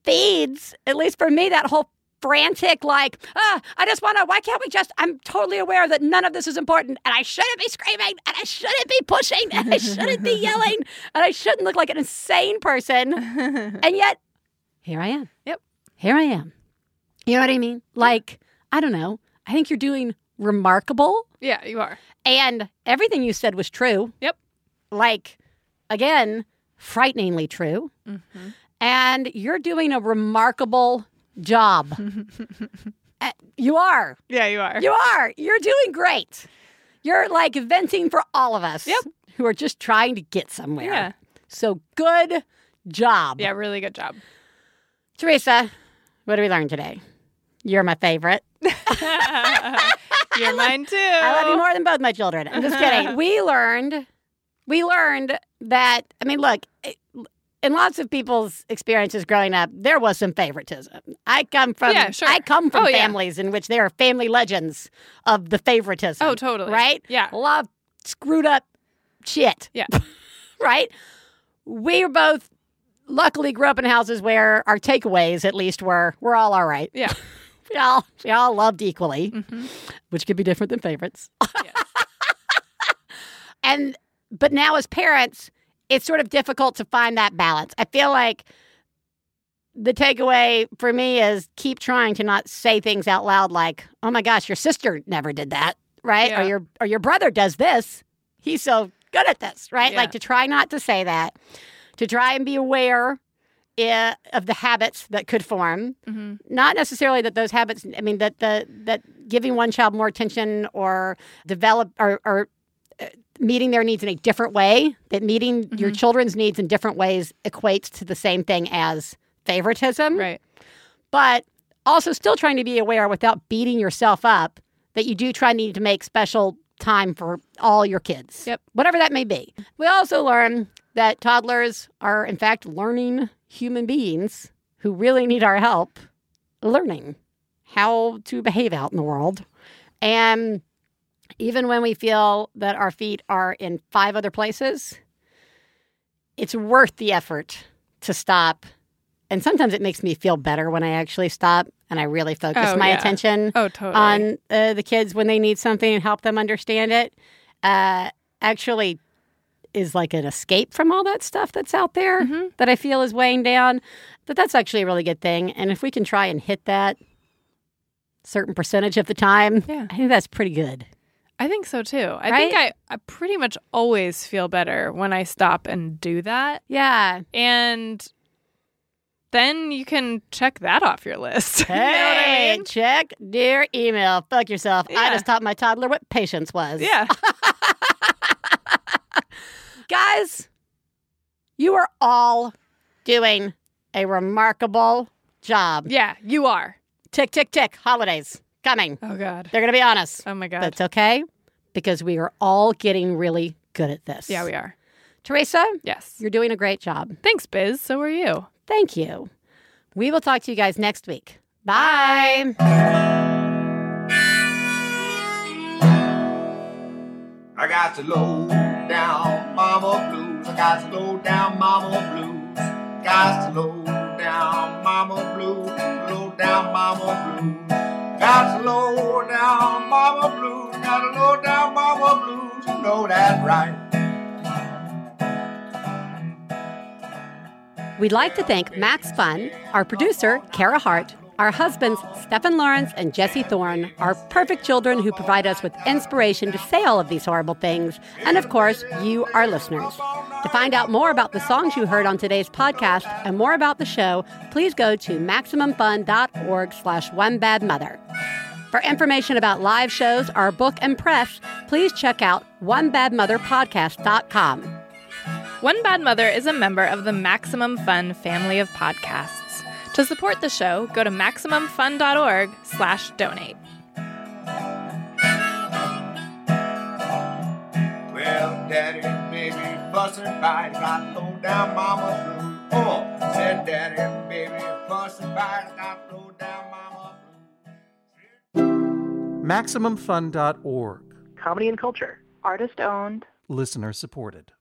A: feeds, at least for me, that whole frantic, like, ah, I just want to, why can't we just, I'm totally aware that none of this is important and I shouldn't be screaming and I shouldn't be pushing and I shouldn't be yelling and I shouldn't look like an insane person. [laughs] And yet, here I am.
B: Yep.
A: Here I am. You know what I mean? Like, I don't know. I think you're doing remarkable.
B: yeah, you are.
A: And everything you said was true.
B: Yep.
A: Like, again, frighteningly true.
B: Mm-hmm.
A: And you're doing a remarkable job. [laughs] Uh, you are.
B: Yeah, you are.
A: You are. You're doing great. You're like venting for all of us
B: Yep.
A: who are just trying to get somewhere.
B: Yeah.
A: So good job.
B: Yeah, really good job.
A: Theresa, what did we learn today? You're my favorite. [laughs] [laughs]
B: You're mine too.
A: I love you more than both my children. I'm just kidding. we learned, we learned that, I mean, look, it- in lots of people's experiences growing up, there was some favoritism. I come from,
B: Yeah, sure.
A: I come from
B: Oh, yeah.
A: families in which there are family legends of the favoritism.
B: Oh, totally.
A: Right?
B: Yeah.
A: A lot of screwed up shit.
B: Yeah. [laughs]
A: right? We were both luckily grew up in houses where our takeaways at least were we're all all right.
B: Yeah. [laughs]
A: We all we all loved equally,
B: Mhm.
A: which could be different than favorites. [laughs] and but now as parents, it's sort of difficult to find that balance. I feel like the takeaway for me is keep trying to not say things out loud like, "Oh my gosh, your sister never did that," right? Or your or your brother does this. He's so good at this, right?
B: Yeah.
A: Like to try not to say that. To try and be aware of the habits that could form
B: hmm
A: not necessarily that those habits i mean that the that giving one child more attention or develop or, or meeting their needs in a different way that meeting your
B: Mhm.
A: children's needs in different ways equates to the same thing as favoritism
B: Right.
A: but also still trying to be aware without beating yourself up that you do try need to make special time for all your kids
B: Yep.
A: whatever that may be we also learn that toddlers are in fact learning human beings who really need our help learning how to behave out in the world and even when we feel that our feet are in five other places it's worth the effort to stop and sometimes it makes me feel better when I actually stop and I really focus
B: Oh,
A: my
B: yeah.
A: attention
B: Oh, totally.
A: on uh, the kids when they need something and help them understand it. Uh, actually, is like an escape from all that stuff that's out there
B: Mm-hmm.
A: that I feel is weighing down. But that's actually a really good thing. And if we can try and hit that certain percentage of the time,
B: Yeah.
A: I think that's pretty good.
B: I think so too. I think I, I pretty much always feel better when I stop and do that.
A: Yeah.
B: And then you can check that off your list. [laughs] you know I
A: Hey,
B: mean?
A: check dear email. Fuck yourself. I just taught my toddler what patience was.
B: Yeah. [laughs]
A: Guys, you are all doing a remarkable job.
B: Yeah, you are.
A: Tick, tick, tick. Holidays coming.
B: Oh God.
A: They're going to be on us.
B: Oh my God.
A: That's okay because we are all getting really good at this.
B: yeah, we are.
A: Theresa,
B: Yes.
A: you're doing a great job.
B: Thanks, Biz. So are you.
A: Thank you. We will talk to you guys next week. Bye.
M: I got the low down mama blues. I got the low down mama blues. Got the low down mama blues. Low down mama blues. Low down mama blues. got low down mama blues. You know that's right.
A: We'd like to thank Max Fun, our producer, Kara Hart, our husbands, Stephen Lawrence and Jesse Thorn, are perfect children who provide us with inspiration to say all of these horrible things, and of course, you, our listeners. To find out more about the songs you heard on today's podcast and more about the show, please go to MaximumFun.org slash One Bad Mother. For information about live shows, our book, and press, please check out OneBadMotherPodcast.com.
B: One Bad Mother is a member of the Maximum Fun family of podcasts. To support the show, go to MaximumFun.org slash donate.
M: Well, daddy and baby fussing fight, got low down mama blues. Oh, said daddy and baby fussing fight, got low down mama
N: MaximumFun.org.
O: Comedy and culture. Artist owned.
N: Listener supported.